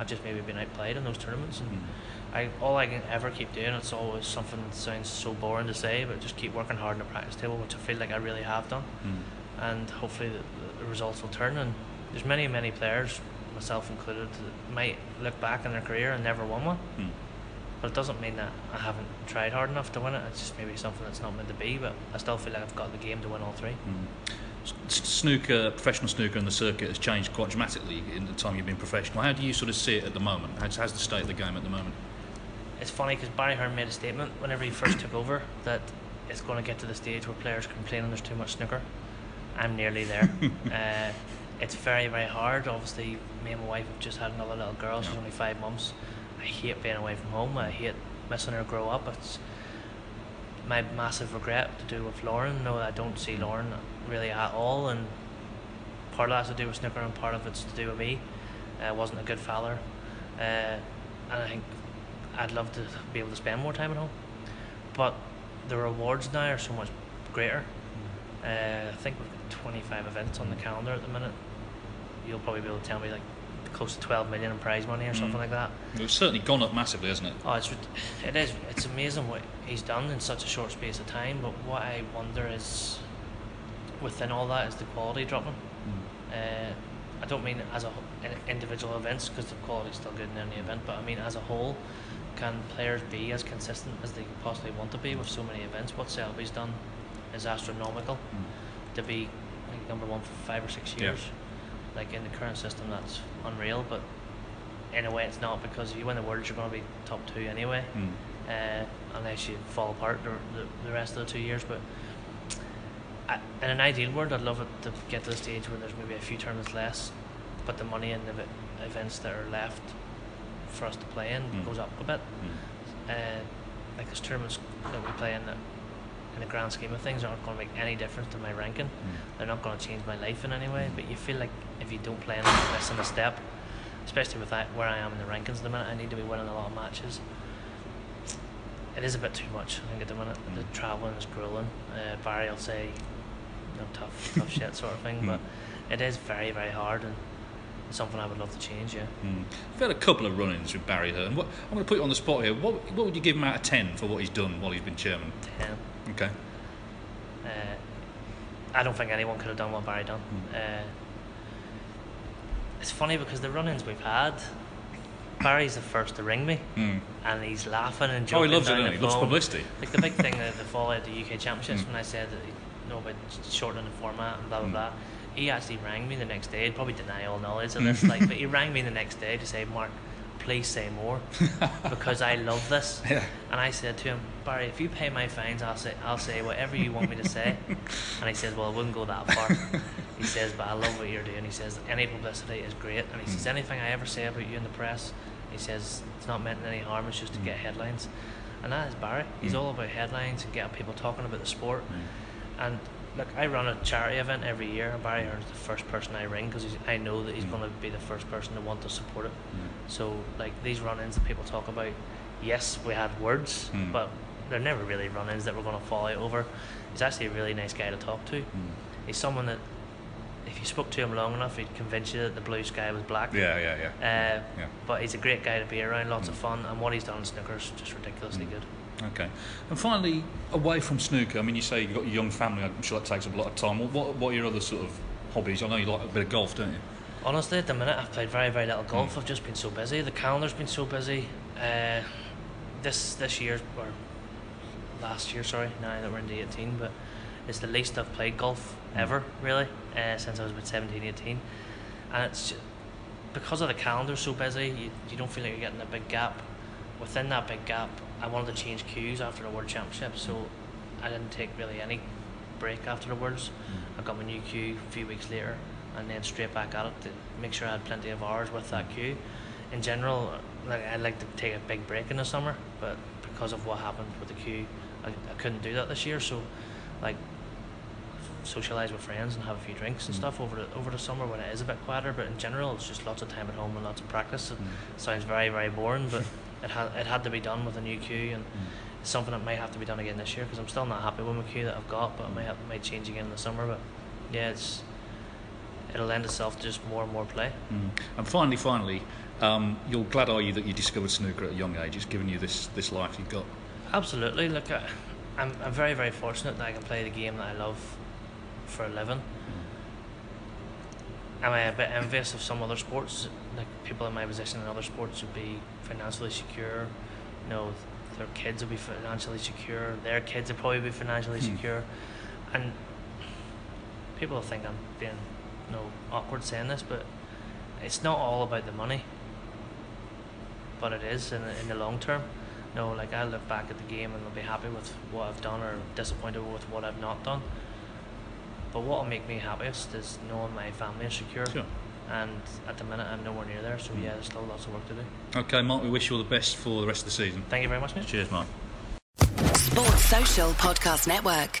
[SPEAKER 3] I've just maybe been outplayed in those tournaments, and
[SPEAKER 4] Mm.
[SPEAKER 3] I all I can ever keep doing. It's always something that sounds so boring to say, but just keep working hard on the practice table, which I feel like I really have done.
[SPEAKER 4] Mm.
[SPEAKER 3] And hopefully the, the results will turn. And there's many many players, myself included, that might look back in their career and never won one.
[SPEAKER 4] Mm.
[SPEAKER 3] But it doesn't mean that I haven't tried hard enough to win it. It's just maybe something that's not meant to be. But I still feel like I've got the game to win all three.
[SPEAKER 4] S- Snooker, professional snooker, and the circuit has changed quite dramatically in the time you've been professional. How do you sort of see it at the moment? How's, how's the state of the game at the moment?
[SPEAKER 3] It's funny because Barry Hearn made a statement whenever he first took over that it's going to get to the stage where players complaining there's too much snooker. I'm nearly there. uh, it's very very hard. Obviously, me and my wife have just had another little girl. She's only five months. I hate being away from home. I hate missing her grow up. It's my massive regret to do with Lauren. No, I don't see Lauren really at all, and part of that's to do with snooker, and part of it's to do with me. I wasn't a good father, uh, and I think I'd love to be able to spend more time at home. But the rewards now are so much greater. Uh, I think we've got 25 events on the calendar at the minute. You'll probably be able to tell me like close to 12 million in prize money or something like that.
[SPEAKER 4] It's certainly gone up massively, hasn't it?
[SPEAKER 3] Oh, it's it is. It's amazing what he's done in such a short space of time. But what I wonder is, within all that, is the quality dropping. Uh, I don't mean as a individual events because the quality's still good in any event. But I mean as a whole, can players be as consistent as they possibly want to be with so many events? What Selby's done is astronomical. To be like, number one for five or six
[SPEAKER 4] Yeah.
[SPEAKER 3] years, like in the current system, that's unreal. But in a way, it's not because if you win the world, you're going to be top two anyway,
[SPEAKER 4] Mm.
[SPEAKER 3] uh, unless you fall apart the, the, the rest of the two years. But I, in an ideal world, I'd love it to get to the stage where there's maybe a few tournaments less, but the money in the events that are left for us to play in
[SPEAKER 4] Mm.
[SPEAKER 3] goes up a bit. Uh, like there's tournaments that we play in that, in the grand scheme of things, aren't going to make any difference to my ranking. They're not going to change my life in any way. But you feel like if you don't play in, you're missing a step. Especially with that, where I am in the rankings at the minute, I need to be winning a lot of matches. It is a bit too much, I think, at the minute. The travelling is grueling. Uh, Barry will say, you know, tough, tough shit sort of thing, but it is very, very hard and it's something I would love to change. Yeah.
[SPEAKER 4] Mm. We've had a couple of run-ins with Barry Hearn. What, I'm going to put you on the spot here. What, what would you give him out of ten for what he's done while he's been chairman?
[SPEAKER 3] Ten.
[SPEAKER 4] Okay.
[SPEAKER 3] Uh, I don't think anyone could have done what Barry done. Uh, it's funny because the run-ins we've had, Barry's the first to ring me,
[SPEAKER 4] Mm.
[SPEAKER 3] and he's laughing and joking.
[SPEAKER 4] Oh, he loves it,
[SPEAKER 3] down
[SPEAKER 4] doesn't he? Loves publicity.
[SPEAKER 3] Like the big thing that the fall at the UK Championships when I said that you know about shortening the format and blah blah blah. He actually rang me the next day. He'd probably deny all knowledge of this, like, but he rang me the next day to say, "Mark, please say more, because I love this."
[SPEAKER 4] Yeah.
[SPEAKER 3] And I said to him, Barry, if you pay my fines, I'll say I'll say whatever you want me to say. and he says, Well, I wouldn't go that far. he says, But I love what you're doing. He says, Any publicity is great. And he says, hmm. Anything I ever say about you in the press, he says, It's not meant any harm, it's just to get hmm. headlines. And that is Barry. He's hmm. all about headlines and getting people talking about the sport. And look, I run a charity event every year, and Barry Hearn's the first person I ring because I know that he's mm. going to be the first person to want to support it. Mm. So, like these run-ins that people talk about, yes, we had words,
[SPEAKER 4] Mm.
[SPEAKER 3] but they're never really run-ins that we're going to fall out over. He's actually a really nice guy to talk to. Mm. He's someone that, if you spoke to him long enough, he'd convince you that the blue sky was black.
[SPEAKER 4] Yeah, yeah, yeah.
[SPEAKER 3] Uh,
[SPEAKER 4] Yeah.
[SPEAKER 3] But he's a great guy to be around, lots of fun, and what he's done in snooker is just ridiculously good.
[SPEAKER 4] Okay. And finally, away from snooker, I mean, you say you've got a young family. I'm sure that takes up a lot of time. What, what, are your other sort of hobbies? I know you like a bit of golf, don't you?
[SPEAKER 3] Honestly, at the minute, I've played very, very little golf.
[SPEAKER 4] Hmm.
[SPEAKER 3] I've just been so busy. The calendar's been so busy. Uh, this this year, or last year, sorry, now that we're into 18, but it's the least I've played golf
[SPEAKER 4] Hmm.
[SPEAKER 3] ever, really, uh, since I was about 17, 18. And it's ju- because of the calendar so busy, you, you don't feel like you're getting a big gap. Within that big gap, I wanted to change cues after the World Championship, so I didn't take really any break after the Worlds. Mm. I got my new cue a few weeks later, and then straight back at it to make sure I had plenty of hours with that mm. cue. In general, like I'd like to take a big break in the summer, but because of what happened with the cue, I, I couldn't do that this year. So, like, socialize with friends and have a few drinks and mm. stuff over the over the summer when it is a bit quieter. But in general, it's just lots of time at home and lots of practice. It sounds very very boring, but it had it had to be done with a new cue and. It's something that may have to be done again this year because I'm still not happy with my cue that I've got, but it may have, might change again in the summer. But yeah, it's it'll lend itself to just more and more play.
[SPEAKER 4] Mm. And finally, finally, um, you're glad, are you, that you discovered snooker at a young age? It's given you this, this life you've got.
[SPEAKER 3] Absolutely. Look, I, I'm I'm very very fortunate that I can play the game that I love for a living. Am I a bit envious of some other sports? Like people in my position in other sports would be financially secure. You know, their kids would be financially secure. Their kids would probably be financially hmm. secure, and people think I'm being, you know, awkward saying this, but it's not all about the money. But it is in the, in the long term. No, like I look back at the game and I'll be happy with what I've done or disappointed with what I've not done. But what will make me happiest is knowing my family is secure.
[SPEAKER 2] Sure.
[SPEAKER 3] And at the minute, I'm nowhere near there. So yeah, there's still lots of work to do.
[SPEAKER 2] Okay, Mark, we wish you all the best for the rest of the season.
[SPEAKER 3] Thank you very much, mate.
[SPEAKER 2] Cheers, Mark.
[SPEAKER 5] Sports Social Podcast Network.